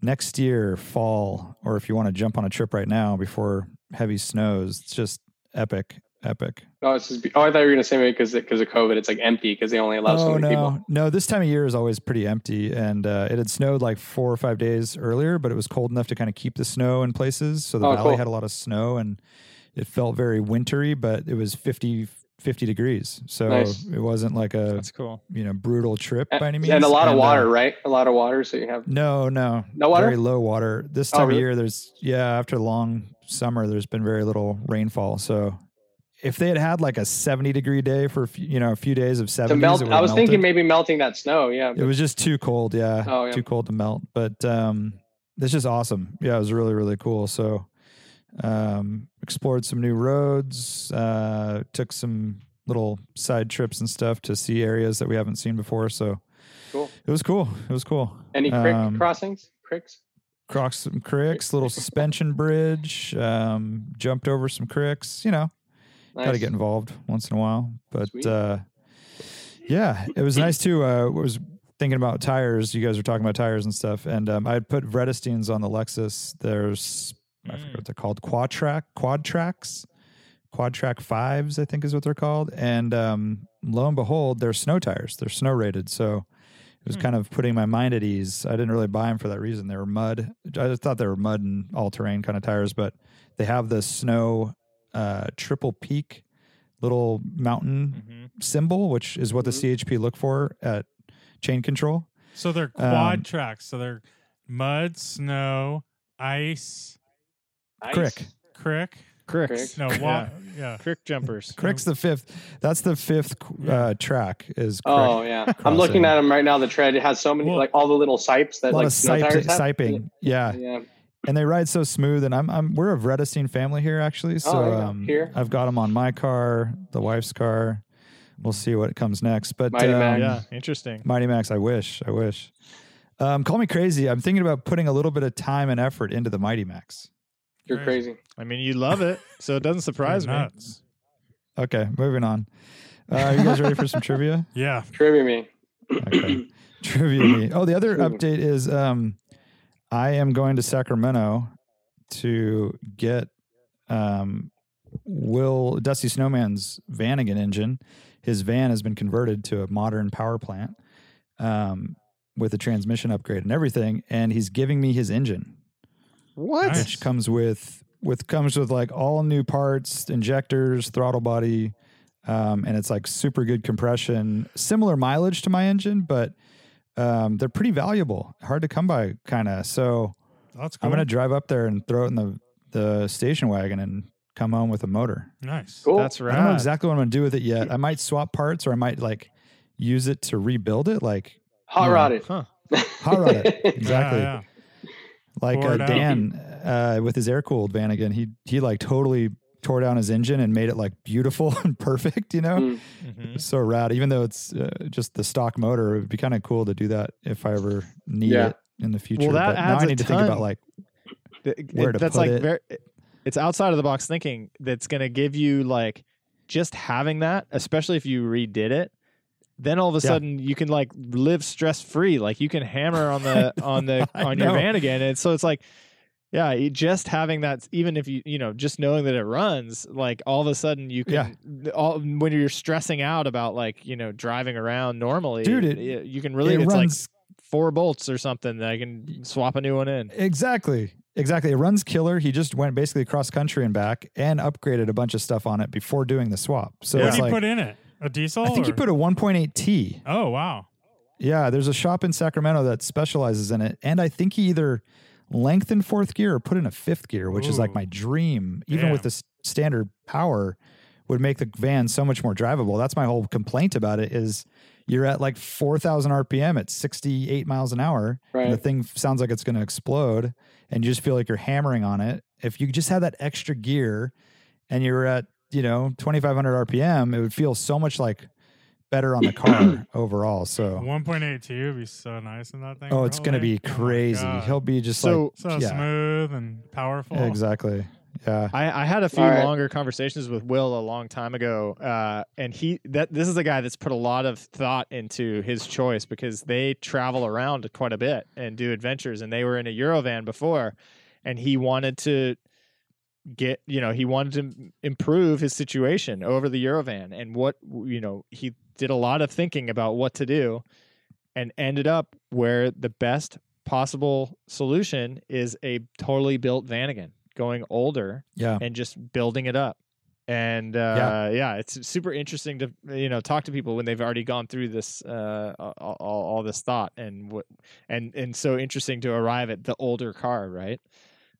next year fall, or if you want to jump on a trip right now before heavy snows, it's just epic, epic. Oh, it's just, oh, I thought you were gonna say maybe because because of COVID, it's like empty because they only allow so oh many no, people. no! This time of year is always pretty empty, and uh, it had snowed like four or five days earlier, but it was cold enough to kind of keep the snow in places. So the Oh, valley cool. had a lot of snow, and it felt very wintry, but it was 50, 50 degrees, so Nice. it wasn't like a That's cool. you know brutal trip And, by any means. and a lot of uh, water, right? A lot of water, so you have no, no, No water? Very low water. This Oh, time really? of year, there's yeah. After a long summer, there's been very little rainfall. So if they had had like a seventy degree day for you know a few days of to seventies, melt. I was thinking maybe melting that snow. Yeah, it was just too cold. Yeah, Oh, yeah. too cold to melt. But um, it's just awesome. Yeah, it was really really cool. So um, explored some new roads. Uh, took some little side trips and stuff to see areas that we haven't seen before. So Cool. it was cool. It was cool. any creek um, crossings, cricks. crossed some cricks, little suspension bridge, um, jumped over some cricks, you know, Nice. got to get involved once in a while. But uh, yeah, it was nice too. Uh, was thinking about tires. You guys were talking about tires and stuff. And um, I had put Vredesteins on the Lexus. There's, I forget what they're called, Quatrac, Quad Tracks. Quatrac fives, I think is what they're called, and um, lo and behold, they're snow tires. They're snow rated, so it was Hmm. kind of putting my mind at ease. I didn't really buy them for that reason. They were mud. I just thought they were mud and all terrain kind of tires, but they have the snow uh, triple peak little mountain Mm-hmm. symbol, which is what the CHP look for at chain control. So they're quad Um, tracks. So they're mud, snow, ice, Nice. Crick. crick. Cricks. No, Yeah. wa- yeah. Crick jumpers. Crick's the fifth. That's the fifth uh, track. Is Crick. Oh yeah, I'm looking at them right now. The tread it has so many Well- like all the little sipes a that lot like of snow siping, tires siping. Yeah. Yeah, and they ride so smooth. And I'm, I'm we're a Vredestein family here actually. So Oh, yeah. um, Here? I've got them on my car, the wife's car. We'll see what comes next. But Mighty um, Max. Yeah, interesting. Mighty Max. I wish. I wish. Um, call me crazy. I'm thinking about putting a little bit of time and effort into the Mighty Max. You're Right. crazy. I mean, you love it, so it doesn't surprise me. nuts. Okay, moving on. Uh, you guys ready for some trivia? Yeah. Trivia me. Okay. Trivia me. Oh, the other update is um, I am going to Sacramento to get um, Will Dusty Snowman's Vanagon engine. His van has been converted to a modern power plant um, with a transmission upgrade and everything, and he's giving me his engine, What? Nice. which comes with with comes with like all new parts, injectors, throttle body, um, and it's like super good compression, similar mileage to my engine, but um, they're pretty valuable, hard to come by, kind of. So That's cool. I'm gonna drive up there and throw it in the the station wagon and come home with a motor. nice. Cool. That's right. I don't know exactly what I'm gonna do with it yet. I might swap parts, or I might like use it to rebuild it, like Hot Yeah. rodded. Huh. hot rod it. Exactly. Yeah, like uh, Tore it out. Dan uh, with his air cooled van again. He he like totally tore down his engine and made it like beautiful and perfect. You know, Mm. Mhm. so rad. Even though it's uh, just the stock motor, it would be kind of cool to do that if I ever need Yeah. it in the future. Well, that but now adds I a need to think about like Where it- to that's put like it. very it's outside of the box thinking that's going to give you like just having that especially if you redid it then all of a Yeah. sudden you can like live stress free like you can hammer on the on the on your know. van again and so it's like yeah just having that even if you you know just knowing that it runs like all of a sudden you can all when you're stressing out about like you know driving around normally Dude, it- y- you can really it it's runs like four bolts or something that I can swap a new one in exactly. Exactly. It runs killer. He just went basically cross country and back and upgraded a bunch of stuff on it before doing the swap. So What it's did you like put in it? A diesel? I think he or- put a 1.8 T. Oh wow. Yeah, there's a shop in Sacramento that specializes in it, and I think he either lengthened fourth gear or put in a fifth gear, which is like Ooh. my dream. Even with the s- standard power, would make the van so much more drivable. That's my whole complaint about it is you're at like 4,000 RPM at 68 miles an hour. And the Right. thing sounds like it's going to explode and you just feel like you're hammering on it. If you just had that extra gear and you're at, you know, 2,500 RPM, it would feel so much like better on the car overall. So, 1.82 would be so nice in that thing. oh, it's going to be probably. Oh crazy. He'll be just So- so yeah, smooth and powerful. exactly. Yeah. I, I had a few All right. longer conversations with Will a long time ago, uh, and he that this is a guy that's put a lot of thought into his choice because they travel around quite a bit and do adventures, and they were in a Eurovan before, and he wanted to get you know he wanted to improve his situation over the Eurovan, and what you know he did a lot of thinking about what to do, and ended up where the best possible solution is a totally built Vanagon going older Yeah. and just building it up. And uh, yeah. it's super interesting to you know talk to people when they've already gone through this uh, all, all, all this thought and what and and so interesting to arrive at the older car, right?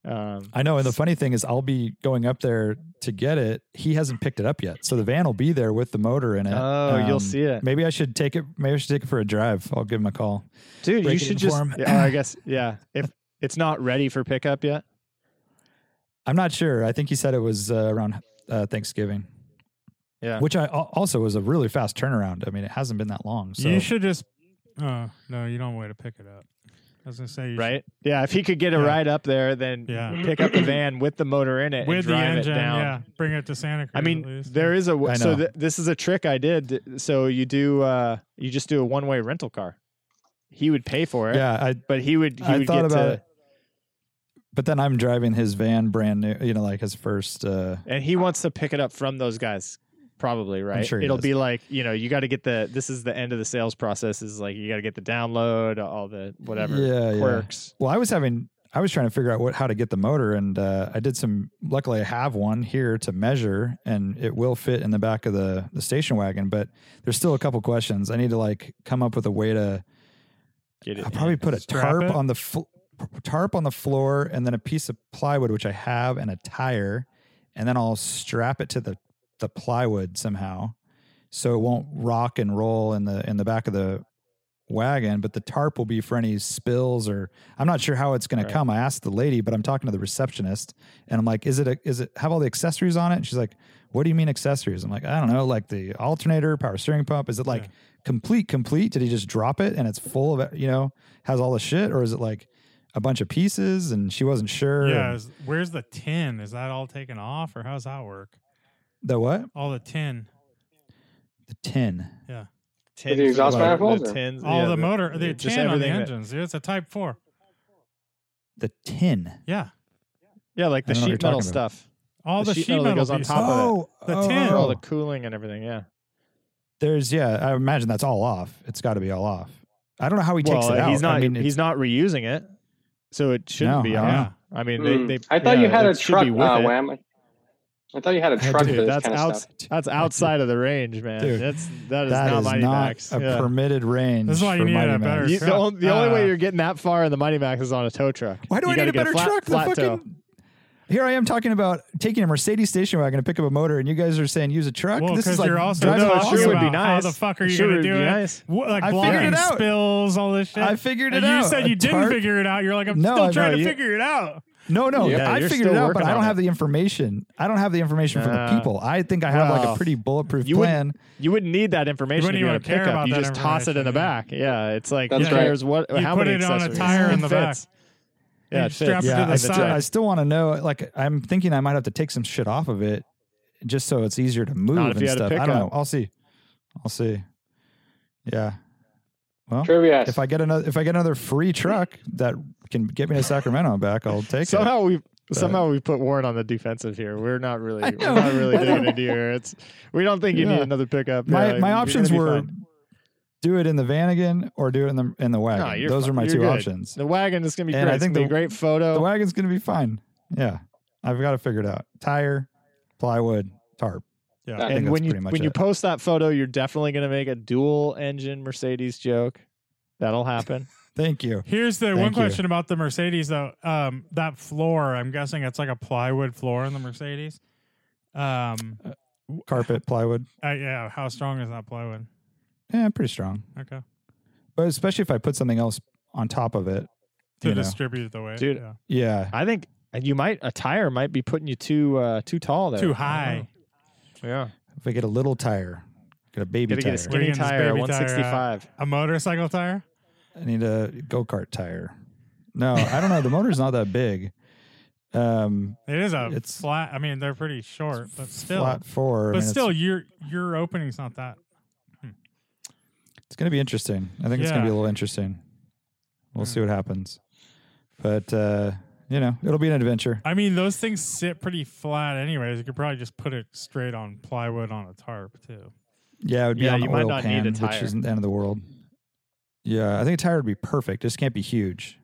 Um, I know. And the funny thing is, I'll be going up there to get it. He hasn't picked it up yet. So the van will be there with the motor in it. oh, you'll Um, see it, Maybe I should take it. Maybe I should take it for a drive. I'll give him a call. dude. You break it should just. Yeah, I guess yeah. If it's not ready for pickup yet, I'm not sure. I think he said it was uh, around uh, Thanksgiving. Yeah. Which I also was a really fast turnaround. I mean, it hasn't been that long. So You should just. Oh no, you don't wait to pick it up. I was gonna say you should- right? Yeah, if he could get a Yeah. ride up there, then Yeah. pick up the van with the motor in it with and the engine. it down. Yeah, bring it to Santa Cruz. I at mean, least. there is a w- I so th- this is a trick I did. So you do uh you just do a one way rental car. He would pay for it, yeah, I. but he would he I would thought get about to it. But then I'm driving his van brand new. You know, like his first. Uh, and he wants to pick it up from those guys probably right sure he it'll does. be like you know you got to get the this is the end of the sales process is like you got to get the download all the whatever Yeah, yeah. quirks Well, I was having, I was trying to figure out what how to get the motor, and uh, I did some. Luckily, I have one here to measure, and it will fit in the back of the the station wagon. But there's still a couple questions. I need to like come up with a way to. get it I'll probably put a Strap tarp it? on the fl- tarp on the floor, and then a piece of plywood, which I have, and a tire, and then I'll strap it to the the plywood somehow, so it won't rock and roll in the in the back of the wagon. But the tarp will be for any spills or I'm not sure how it's going Right. to come. I asked the lady, but I'm talking to the receptionist, and I'm like, "Is it a, is it have all the accessories on it?" And she's like, "What do you mean accessories?" I'm like, "I don't know, like the alternator, power steering pump. Is it like Yeah. complete complete? Did he just drop it and it's full of? You know, has all the shit, or is it like a bunch of pieces?" And she wasn't sure. Yeah, and is, where's the tin? Is that all taken off, or how's that work? The what? All the tin. The tin. Yeah, tin the exhaust the- manifolds, the or- tins, all yeah, the motor, the just tin on the everything that- engines. It's a Type Four. The tin. Yeah, yeah like the I don't know what you're sheet metal talking about. stuff all The the, sheet sheet metal metal goes on pieces. top of it. oh, The oh. tin. for all the cooling and everything yeah There's yeah, I imagine that's all off. It's got to be all off. I don't know how he takes well it out. he's not I mean, he's not reusing it so it shouldn't No, be I off. I mean Hmm. they, they I thought you yeah, had a truck, uh, with it. Wham. I- I thought you had a truck do. for this that's kind of outs- stuff. that's outside of the range man Dude, that's that is that not is Mighty not Max a yeah. permitted range. This is why you for need Mighty a Max. better You- the, truck. only, the only way Uh, you're getting that far in the Mighty Max is on a tow truck. Why do You I gotta need a get better flat, truck? The Flat tow. fucking here I am talking about taking a Mercedes station wagon to pick up a motor, and you guys are saying use a truck. Well, this is because like you're also driving No, it talking sure would be about how nice. the fuck are you sure gonna do it? nice. What, like I figured it out. spills, all this shit. I figured it and out. You said you didn't figure it out. You're like, I'm still trying to figure it out. No, no, Yeah, I figured it out, but I don't have it. the information. I don't have the information from the Uh, people. I think I have like a pretty bulletproof you wouldn't- plan. You wouldn't need that information You wouldn't if you even care pickup. about You just toss it in the back. Yeah, it's like That's who right. cares what You how put many it on a tire in the fits. Yeah, You it strap fits. it Yeah, to the I, st- side. I still want to know. Like, I'm thinking I might have to take some shit off of it, just so it's easier to move Not if and you had stuff. I don't know. I'll see. I'll see. Yeah. Well, Trivia. if I get another, if I get another free truck that can get me to Sacramento back, I'll take it. Somehow we somehow we put Warren on the defensive here. We're not really we're not really digging into here. It's we don't think you need another pickup. My Yeah, my options were fine. do it in the van again or do it in the in the wagon. No, Those fine. are my You're two good. options. The wagon is gonna be And great. I think the- a great photo. The wagon's gonna be fine. Yeah, I've got to figure it out. Tire, plywood, tarp. Yeah. I and when you when you post that photo, you're definitely gonna make a dual engine Mercedes joke. That'll happen. Thank you. Here's the Thank one you. question about the Mercedes though. Um, that floor, I'm guessing it's like a plywood floor in the Mercedes. Um, carpet, plywood. Uh, yeah, how strong is that plywood? Yeah, pretty strong. Okay, But especially if I put something else on top of it. to you know. distribute the weight, Dude, yeah. Yeah. I think you might a tire might be putting you too uh, too tall there. too high. Yeah. If I get a little tire, get a baby Gotta tire. get a skinny tire, baby one tire, uh. A motorcycle tire? I need a go kart tire. No, I don't know. The motor's not that big. Um, It is a It's- flat. I mean, they're pretty short, but still, flat four. I but mean, still, your your opening's not that. it's going to be interesting. I think it's going to be a little interesting. We'll Hmm. see what happens. But uh, you know, it'll be an adventure. I mean, those things sit pretty flat, anyways. You could probably just put it straight on plywood on a tarp too. Yeah, it would be Yeah, on you the might oil not need pan, a which tire. isn't the end of the world. Yeah, I think a tire would be perfect. Just can't be huge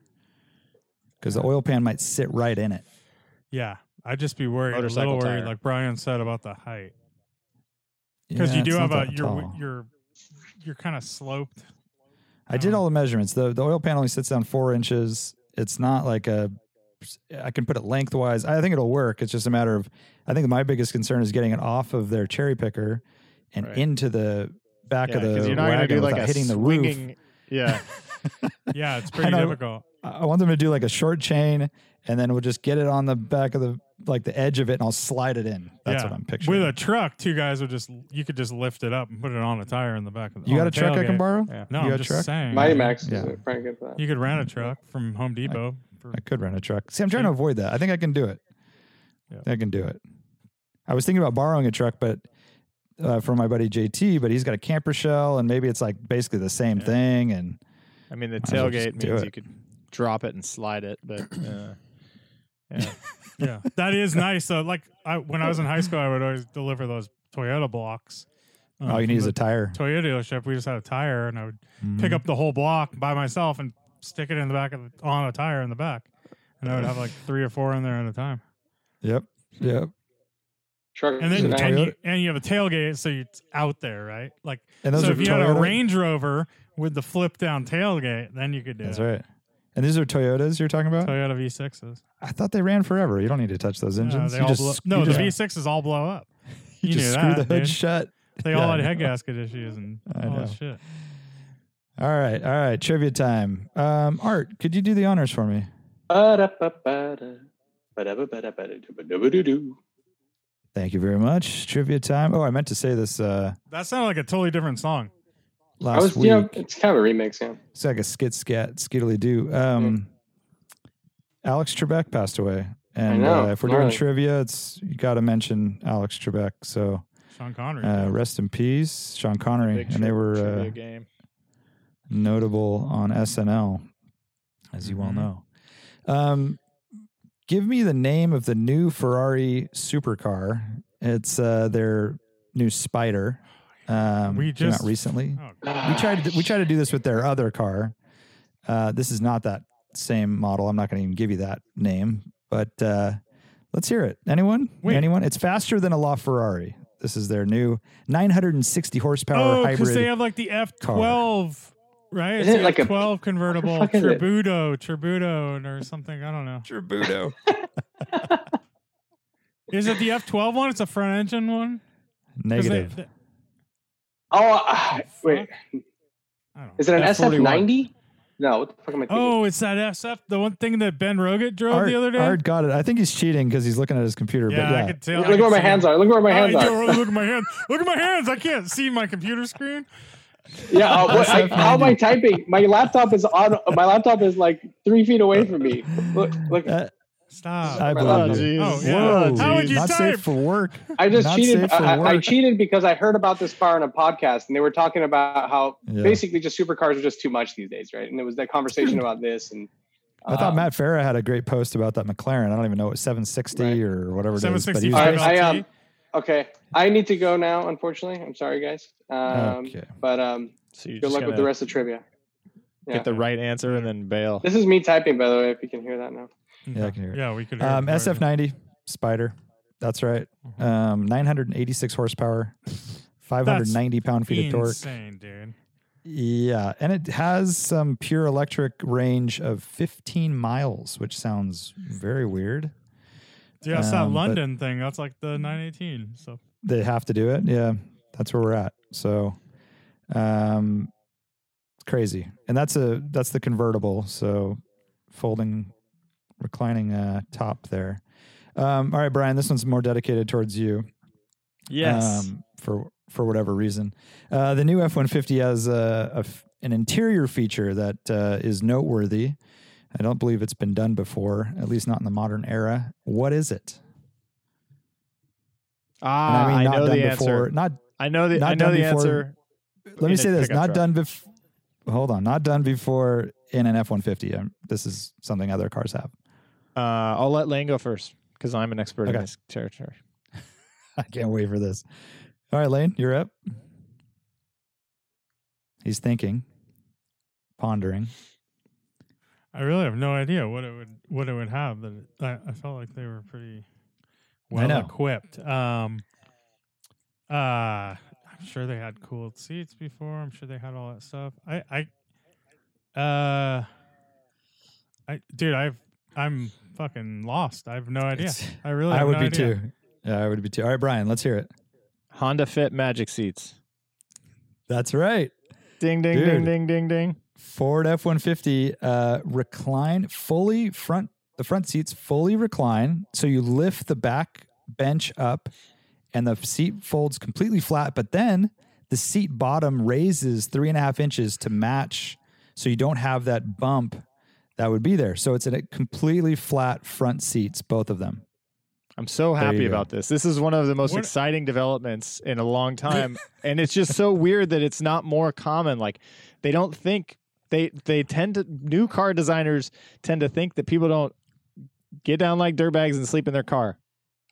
because the oil pan might sit right in it. Yeah, I'd just be worried, a Motorcycle little worried, tire. like Brian said about the height, because Yeah, you do it's have not a that you're tall. you're you're kind of sloped. I did all um, the measurements. the The oil pan only sits down four inches. It's not like a. I can put it lengthwise. I think it'll work. It's just a matter of. I think my biggest concern is getting it off of their cherry picker and Right. into the back Yeah, of the because you're not gonna wagon do like without a hitting the roof. Swinging. Yeah. Yeah, it's pretty know. difficult. I I want them to do like a short chain, and then we'll just get it on the back of the like the edge of it, and I'll slide it in. That's yeah. what I'm picturing. With a truck, two guys would just you could just lift it up and put it on a tire in the back of the. you got a the truck I can borrow? Yeah. No, You I'm got a just truck? saying. Mighty. Max Yeah. is pretty good that. You could rent a truck from Home Depot. for, I could rent a truck. See, I'm trying to avoid that. I think I can do it. Yeah. I can do it. I was thinking about borrowing a truck, but uh, from my buddy JT, but he's got a camper shell, and maybe it's like basically the same Yeah. thing. And I mean, the Might well tailgate means you could drop it and slide it, but uh, yeah. yeah, that is nice. So, like, I, when I was in high school, I would always deliver those Toyota blocks. um, all you from need is a tire. Toyota dealership. We just had a tire, and I would pick Mhm. up the whole block by myself and stick it in the back of the, on a tire in the back, and I would have like three or four in there at a time. Yep. Yep. Truck And then and you, and you have a tailgate, so it's out there, right? Like, And those so are if you had a Range Rover with the flip down tailgate, then you could do That's it. right. And these are Toyotas you're talking about? Toyota V6s. I thought they ran forever. You don't need to touch those engines. they you all just, blow, you no, the V6s all blow up. you you just screw that, the hood dude. shut. They Yeah, all had head gasket issues and I all know. that shit. All right. All right. Trivia time. Um, Art, could you do the honors for me? Thank you very much. Trivia time. Oh, I meant to say this uh, That sounded like a totally different song. last I was, week. you know, it's kind of a remix, yeah. It's like a skit scat skiddly do. Um, Alex Trebek passed away, and know, uh, if we're doing gnarly. trivia, it's you got to mention Alex Trebek. So Sean Connery. uh, rest in peace, Sean Connery, Big and they tri- were trivia uh, game. notable on SNL, as you well Mhm. know. Um, give me the name of the new Ferrari supercar. It's uh, their new Spider. Um, We just- recently. oh, we tried to we tried to do this with their other car. Uh, this is not that same model. I'm not going to even give you that name, but uh, let's hear it. Anyone? Wait. Anyone? It's faster than a LaFerrari. This is their new 960 horsepower oh, because they have like the F12, right? Isn't It's it like a- 12 convertible fuck is it? Tributo, Tributo, or something. I don't know. Tributo. Is it the F12 one? It's a front engine one? Negative. they- Oh, ah, wait. I don't know. Is it an F41. SF90? No, what the fuck am I thinking? Oh, it's that SF, the one thing that Ben Roget drove Art, the other day. Art got it. I think he's cheating because he's looking at his computer. yeah, but yeah, I could tell. Look I could where my hands him. are. Look where my hands oh, are. look at my hands. Look at my hands. I can't see my computer screen. Yeah, uh, what, I, how am I typing? My laptop is on. My laptop is like three feet away from me. Look, look. Uh, Stop. I My believe you. Oh, yeah. Whoa, How would you not type? safe for work. I just Not cheated. I, I- I cheated because I heard about this car on a podcast, and they were talking about how Yeah. basically just supercars are just too much these days, right? And there was that conversation about this, and I thought um, Matt Farah had a great post about that McLaren. I don't even know what 760 Right. or whatever it is. But he 765 was All right, basically- I, um, Okay, I need to go now. Unfortunately, I'm sorry, guys. Um, Okay. But um, So you're good luck with the rest of trivia. Yeah. get the right answer and then bail. This is me typing, by the way, if you can hear that now. Yeah, I can hear it. Yeah, we could. hear Um, it. SF90 Spider. That's right. Mhm. Um, 986 horsepower, 590 pound feet of torque. Insane, dude. Yeah, and it has some pure electric range of 15 miles, which sounds very weird. Yeah, it's that Um, but- London thing. That's like the 918. So they have to do it. Yeah, that's where we're at. So, um, it's crazy, and that's a that's the convertible. So, folding, reclining uh, top there. Um, all right, Brian, this one's more dedicated towards you. Yes. Um, for for whatever reason, uh, the new F one fifty has a, a f- an interior feature that uh, is noteworthy. I don't believe it's been done before, at least not in the modern era. What is it? And ah, I, not know done the before. answer. Not I know the I know the before- answer. let me say this: not truck. done before. Hold on, not done before in an F one fifty. This is something other cars have. Uh, I'll let Lane go first because I'm an expert Okay. in this territory. I can't wait for this. All right, Lane, you're up. He's thinking, pondering. I really have no idea what it would what it would have. That I, I felt like they were pretty well equipped. Um, uh, I'm sure they had cooled seats before. I'm sure they had all that stuff. I, I, uh, I, dude, I've I'm fucking lost. I have no idea. It's- I really, I would no be idea. too. Yeah, I would be too. All right, Brian, let's hear it. Honda Fit Magic Seats. That's right. Ding ding Dude. ding ding ding ding. Ford F one fifty uh, recline fully front. The front seats fully recline, so you lift the back bench up, and the seat folds completely flat. But then the seat bottom raises three and a half inches to match, so you don't have that bump that would be there. So it's a completely flat front seats, both of them. I'm so happy you go. about this. This is one of the most What- exciting developments in a long time, and it's just so weird that it's not more common. Like they don't think they they tend to new car designers tend to think that people don't get down like dirtbags and sleep in their car.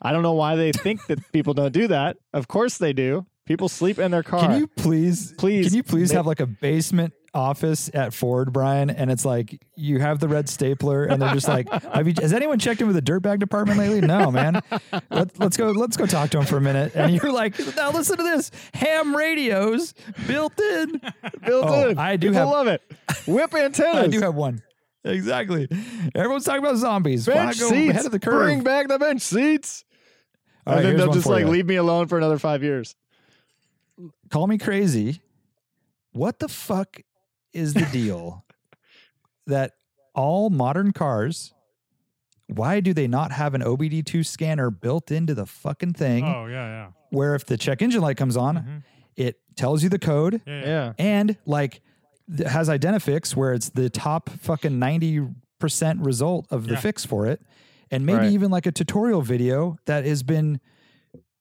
I don't know why they think that people don't do that. Of course they do. People sleep in their car. Can you please, Please can you please ma- have like a basement office at Ford, Brian? And it's like you have the red stapler, and they're just like, have you, has anyone checked in with the dirtbag department lately? No, man. Let, let's go. Let's go talk to him for a minute. And you're like, now listen to this: ham radios built in. Built Oh, in. I do People have- love it. Whip antennas. I do have one. Exactly. Everyone's talking about zombies. Why not bench go seats. ahead of the curve? Bring back the bench seats. All and right, then here's they'll just like you. leave me alone for another five years. call me crazy. What the fuck is the deal that all modern cars, why do they not have an OBD2 scanner built into the fucking thing Oh yeah, yeah. where if the check engine light comes on, yeah, Mhm. it tells you the code yeah, yeah. Yeah. and like th- has Identifix where it's the top fucking 90% result of the Yeah. fix for it. And maybe Right. even like a tutorial video that has been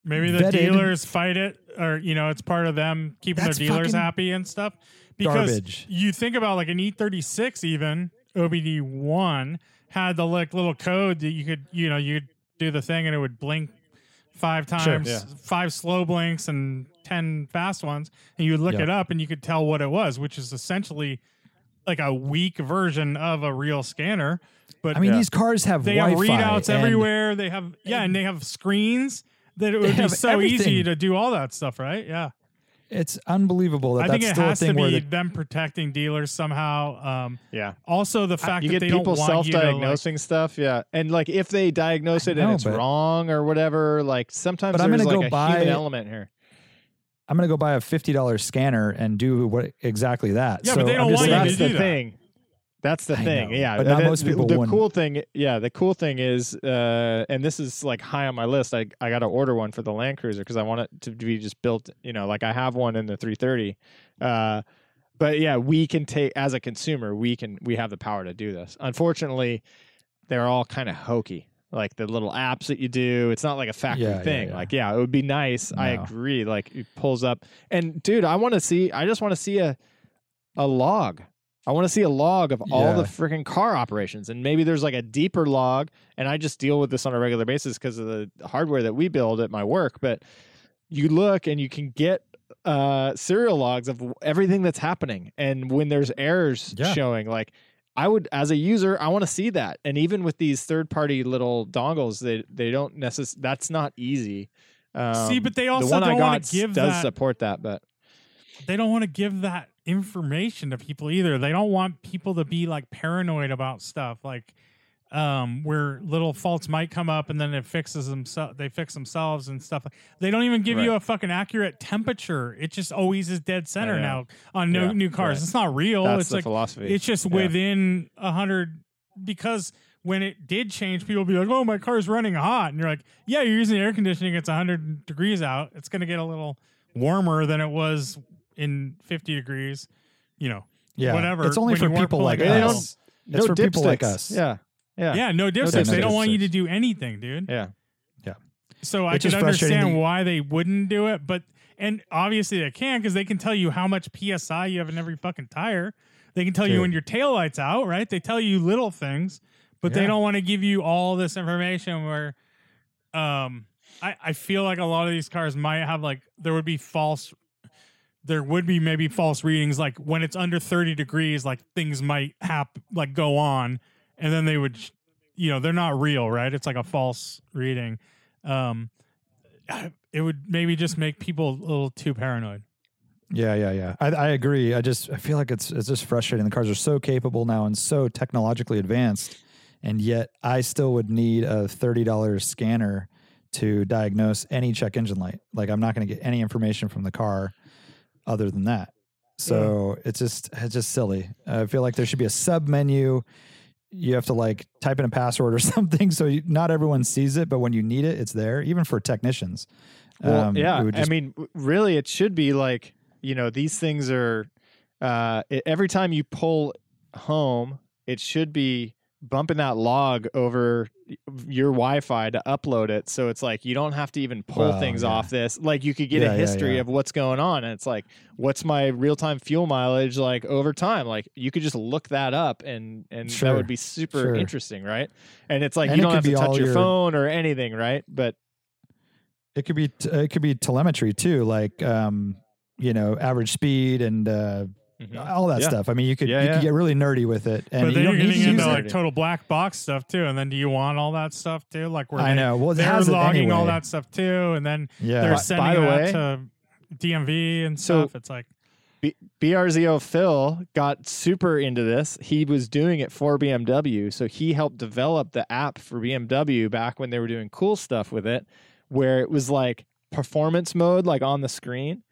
Maybe the vetted. dealers fight it, or you know, it's part of them keeping That's their dealers happy and stuff. Because garbage. you think about like an E36, even OBD one had the like little code that you could, you know, you could do the thing and it would blink five times, Yeah. five slow blinks and ten fast ones, and you would look Yep. it up and you could tell what it was, which is essentially like a weak version of a real scanner. But I mean, Yeah. these cars have they have Wi-Fi readouts and- everywhere. They have yeah, and they have screens that it would be have so easy to do all that stuff, right? Yeah, It's unbelievable that I that's think it still has a to thing where be the them protecting dealers somehow. Um, Yeah. also, the fact you that get they people don't want you to like, self-diagnosing stuff, yeah, and like if they diagnose it know, and it's but- wrong or whatever, like sometimes But I'm there's gonna like go a human element here. I'm going to go buy a fifty dollars scanner and do what exactly that. Yeah, so but they I'm don't just want you Well, to that's the do that. thing. That's the I thing. know, Yeah, but not that- most people The wouldn't. cool thing, yeah, the cool thing is, uh, and this is like high on my list. I I got to order one for the Land Cruiser because I want it to be just built. You know, like I have one in the 330. Uh, but yeah, we can take as a consumer, we can we have the power to do this. Unfortunately, they're all kind of hokey. Like the little apps that you do, it's not like a factory Yeah, yeah, thing. yeah. Like, yeah, it would be nice. I agree. Like it pulls up, and dude, I want to see. I just want to see a a log. I want to see a log of all the freaking car operations, and maybe there's like a deeper log. And I just deal with this on a regular basis because of the hardware that we build at my work. But you look and you can get uh, serial logs of everything that's happening, and when there's errors Yeah. showing, like I would, as a user, I want to see that. And even with these third-party little dongles, they they don't necessarily. That's not easy. Um, See, but they the also one don't got want to give does that. support that, but they don't want to give that information to people either. They don't want people to be like paranoid about stuff. Like um, where little faults might come up and then it fixes themselves. They fix themselves and stuff. They don't even give you a fucking accurate temperature. It just always is dead center now on no, Yeah, new cars. right. It's not real. That's it's the like philosophy. it's just within a hundred because when it did change, people be like, "Oh, my car's running hot," and you're like, "Yeah, you're using air conditioning. It's 100 degrees out. It's going to get a little warmer than it was in 50 degrees." You know, Yeah, whatever. It's only when for people like us. It's for people like dipsticks. us. Yeah. Yeah. Yeah, no dipsticks. dipsticks. they don't want you to do anything, dude. Yeah. Yeah. So I It's can just understand that why they wouldn't do it, but and obviously they can because they can tell you how much psi you have in every fucking tire. They can tell you when your taillight's out, right? They tell you little things, but they don't want to give you all this information. Where, um, I I feel like a lot of these cars might have like there would be false. There would be maybe false readings, like when it's under thirty degrees, like things might happen like go on, and then they would, you know, they're not real, right? It's like a false reading. Um, it would maybe just make people a little too paranoid. Yeah, yeah, yeah. I, I agree. I just I feel like it's it's just frustrating. The cars are so capable now and so technologically advanced, and yet I still would need a thirty dollars scanner to diagnose any check engine light. Like I'm not going to get any information from the car other than that. So it's just it's just silly. I feel like there should be a sub menu. You have to like type in a password or something, so you, not everyone sees it, but when you need it, it's there. Even for technicians. Well, Um, yeah. would I mean, really, it should be like you know these things are. Uh, it, every time you pull home, it should be bumping that log over your Wi-Fi to upload it. So it's like you don't have to even pull Well, things yeah. off this. Like you could get Yeah, a history yeah. of what's going on, and it's like, what's my real-time fuel mileage like over time? Like you could just look that up, and and that would be super sure. interesting, right? And it's like And you it don't have to touch your your- phone or anything, right? But It could be t- it could be telemetry too, like um, you know, average speed and uh, mhm. all that Yeah. stuff. I mean, you could Yeah, you yeah. could get really nerdy with it, and but you then don't you're getting use into like total black box stuff too. And then do you want all that stuff too? Like where I they, know. Well, it they're has it logging all that stuff too, and then Yeah, they're sending by the that way- to DMV and So- stuff. It's like BRZO Phil got super into this. He was doing it for BMW. So he helped develop the app for BMW back when they were doing cool stuff with it, where it was like performance mode, like on the screen.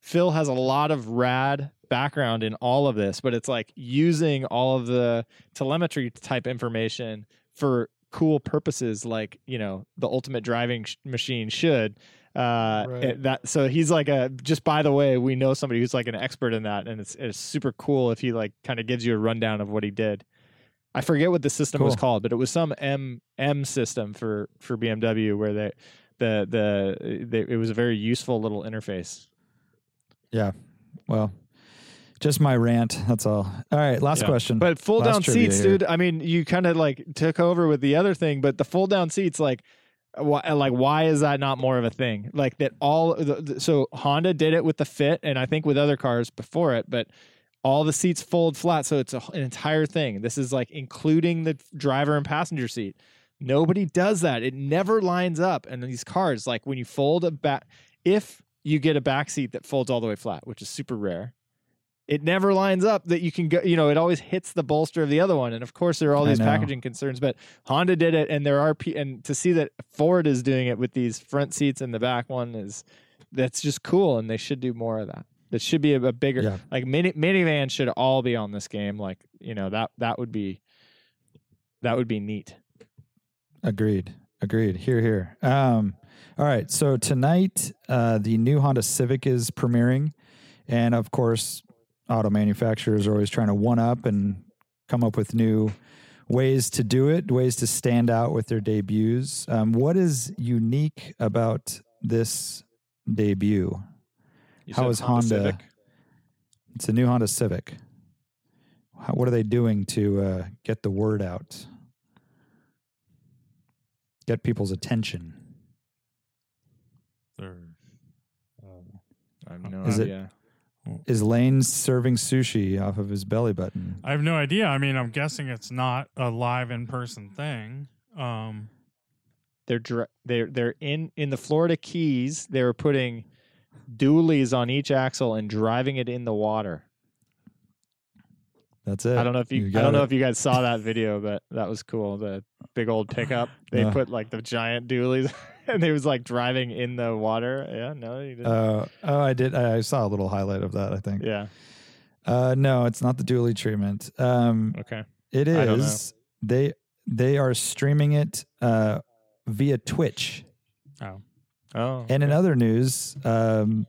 Phil has a lot of rad background in all of this, but it's like using all of the telemetry type information for cool purposes, like, you know, the ultimate driving sh- machine should uh Right. it- that so he's like a just by the way we know somebody who's like an expert in that and it's it's super cool if he like kind of gives you a rundown of what he did i forget what the system was called but it was some m m system for for bmw where they the the they, it was a very useful little interface Yeah. well, just my rant. That's all. All right, last Yeah. question. but full Last down seats here. dude i mean you kind of like took over with the other thing but the full down seats like uh, why, uh, like why is that not more of a thing like that all the, the- so honda did it with the fit and i think with other cars before it but all the seats fold flat so it's a, an entire thing this is like including the driver and passenger seat nobody does that it never lines up and these cars like when you fold a back if you get a back seat that folds all the way flat which is super rare it never lines up that you can go you know it always hits the bolster of the other one and of course there are all these packaging concerns but honda did it and there are pe- and to see that ford is doing it with these front seats and the back one is that's just cool and they should do more of that that should be a, a bigger Yeah. like mini minivans should all be on this game like you know that that would be that would be neat Agreed. Agreed. Here, here. Um, all right. So tonight, uh, the new Honda Civic is premiering, and of course, auto manufacturers are always trying to one up and come up with new ways to do it, ways to stand out with their debuts. Um, what is unique about this debut? You How is Honda? Civic? It's a new Honda Civic. How, what are they doing to uh, get the word out? Get people's attention. they're, uh, I have no Is it- idea Is Lane serving sushi off of his belly button? I have no idea. I mean, I'm guessing it's not a live in person thing. Um, they're dr- they're they're in in the Florida Keys. They were putting dualies on each axle and driving it in the water. That's it. I don't know if you, got I don't know if you guys saw that video, but that was cool. The big old pickup. They Yeah. put like the giant dualies and he was like driving in the water. Yeah, no, you didn't. Uh, oh, I did. I saw a little highlight of that. I think. yeah. Uh, no, it's not the dually treatment. Um, Okay. It is. I don't know. They they are streaming it uh, via Twitch. Oh. Oh. And in other news, um,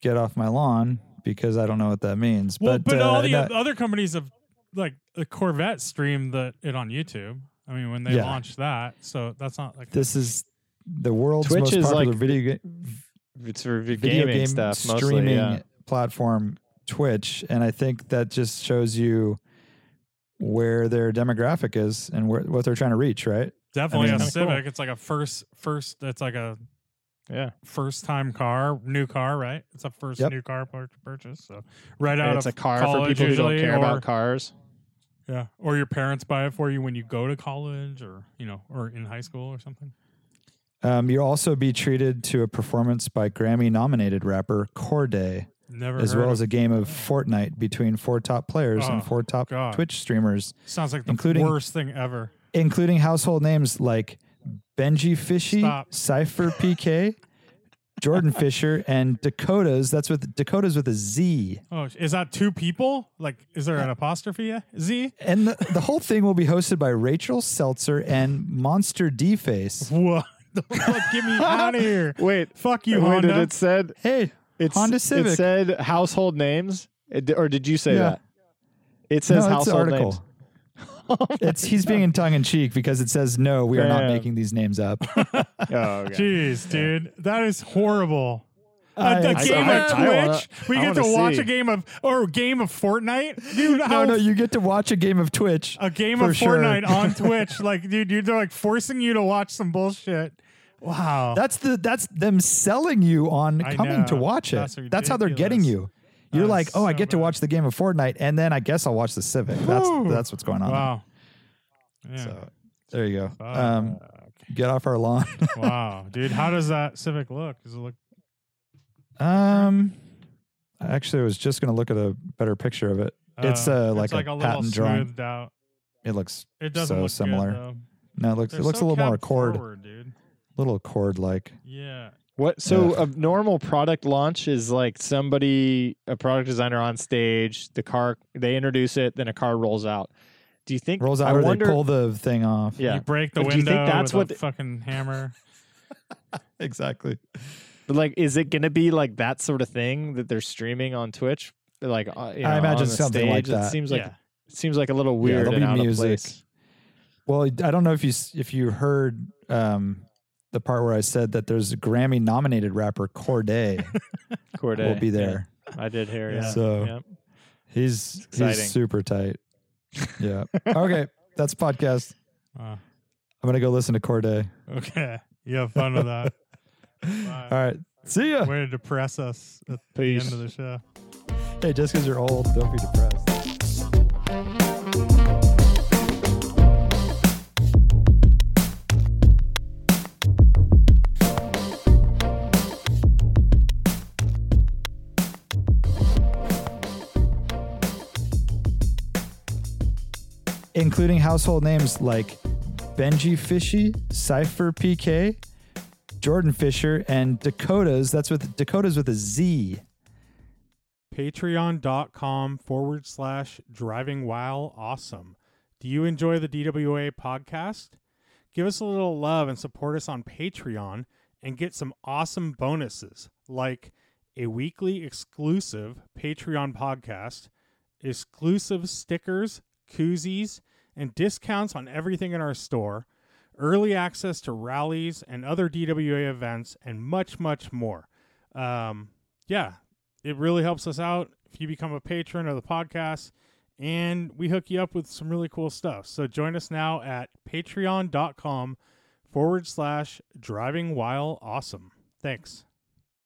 get off my lawn because I don't know what that means. Well, but but, all uh, the no- other companies have like the Corvette streamed the, it on YouTube. I mean, when they Yeah. launched that, so that's not like this is the world's Twitch most is popular like video game it's for video gaming game stuff mostly. streaming Yeah. platform Twitch, and I think that just shows you where their demographic is and where, what they're trying to reach, right? definitely mean, a kinda Civic. It's like a first first. It's like a Yeah. first time car, new car, right? It's a first Yep. new car purchase. So right out And it's of a car for college people who don't care or, about cars. Yeah, or your parents buy it for you when you go to college, or you know, or in high school or something. Um, you'll also be treated to a performance by Grammy-nominated rapper Cordae, Never as well as a game of Fortnite between four top players Oh, and four top God. Twitch streamers, Sounds like the including- worst thing ever. including household names like BenjyFishy, Stop. Cypher PK, Jordan Fisher, and Dakotaz. That's with Dakotaz with a Z. Oh, is that two people? Like, is there an apostrophe uh, Z? And the, the whole thing will be hosted by Rachel Seltzer and Monster D Face. What? Get me out of here! Wait, Fuck you, wait, Honda. did it said Hey, it's Honda It said household names, It- or did you say Yeah. that? It says no, it's the household article. names. It's he's being in tongue in cheek because it says no, we are not making these names up. Oh, okay. Jeez, dude, that is horrible. A, I- uh, a I- game of Twitch. I wanna- we I get to wanna watch see. a game of or a game of Fortnite, dude. no, How no, you get to watch a game of Twitch. a game for of sure. Fortnite on Twitch, like, dude, you're they're like forcing you to watch some bullshit. Wow. That's the that's them selling you on I coming to watch it. That's That's, how they're getting you. You're That like, oh, I so get to watch the game of Fortnite, and then I guess I'll watch the Civic. That's that's what's going on. wow. Yeah. So there you go. Um, get off our lawn. wow, dude, how does that Civic look? Does it look? um, I actually, I was just gonna look at a better picture of it. It's, uh, like a little patent drawing. out. It looks It doesn't So look similar. Good, no, it looks They're it looks so a little more accord, forward, dude. Little accord like. Yeah. What? So Yeah. a normal product launch is like somebody, a product designer on stage. The car they introduce it, then a car rolls out. Do you think Rolls out I or wonder, they pull the thing off. Yeah, You break the But do you think that's with what the- fucking hammer. exactly. but like, is it going to be like that sort of thing that they're streaming on Twitch? Like, uh, you know, I imagine on the something like that. It seems like yeah. seems like a little Yeah, weird there'll and be out music. of place. Well, I don't know if you if you heard um, the part where I said that there's a Grammy nominated rapper Cordae Cordae will be yeah. there. I did hear. Yeah. So- yeah. He's he's super tight. Yeah. okay, that's podcast. Wow. I'm gonna go listen to Cordae. Okay. You have fun with that. Bye. All right. See ya. Way to depress us at Peace. the end of the show. Hey, just because you're old, don't be depressed. Including household names like BenjyFishy, Cypher PK, Jordan Fisher, and Dakotaz. That's with Dakotaz with a Z. Patreon.com forward slash driving while awesome. Do you enjoy the DWA podcast? Give us a little love and support us on Patreon and get some awesome bonuses like a weekly exclusive Patreon podcast, exclusive stickers, koozies, and discounts on everything in our store, early access to rallies and other DWA events, and much, much more. Um, yeah, it really helps us out if you become a patron of the podcast and we hook you up with some really cool stuff. So join us now at patreon.com forward slash driving while awesome. Thanks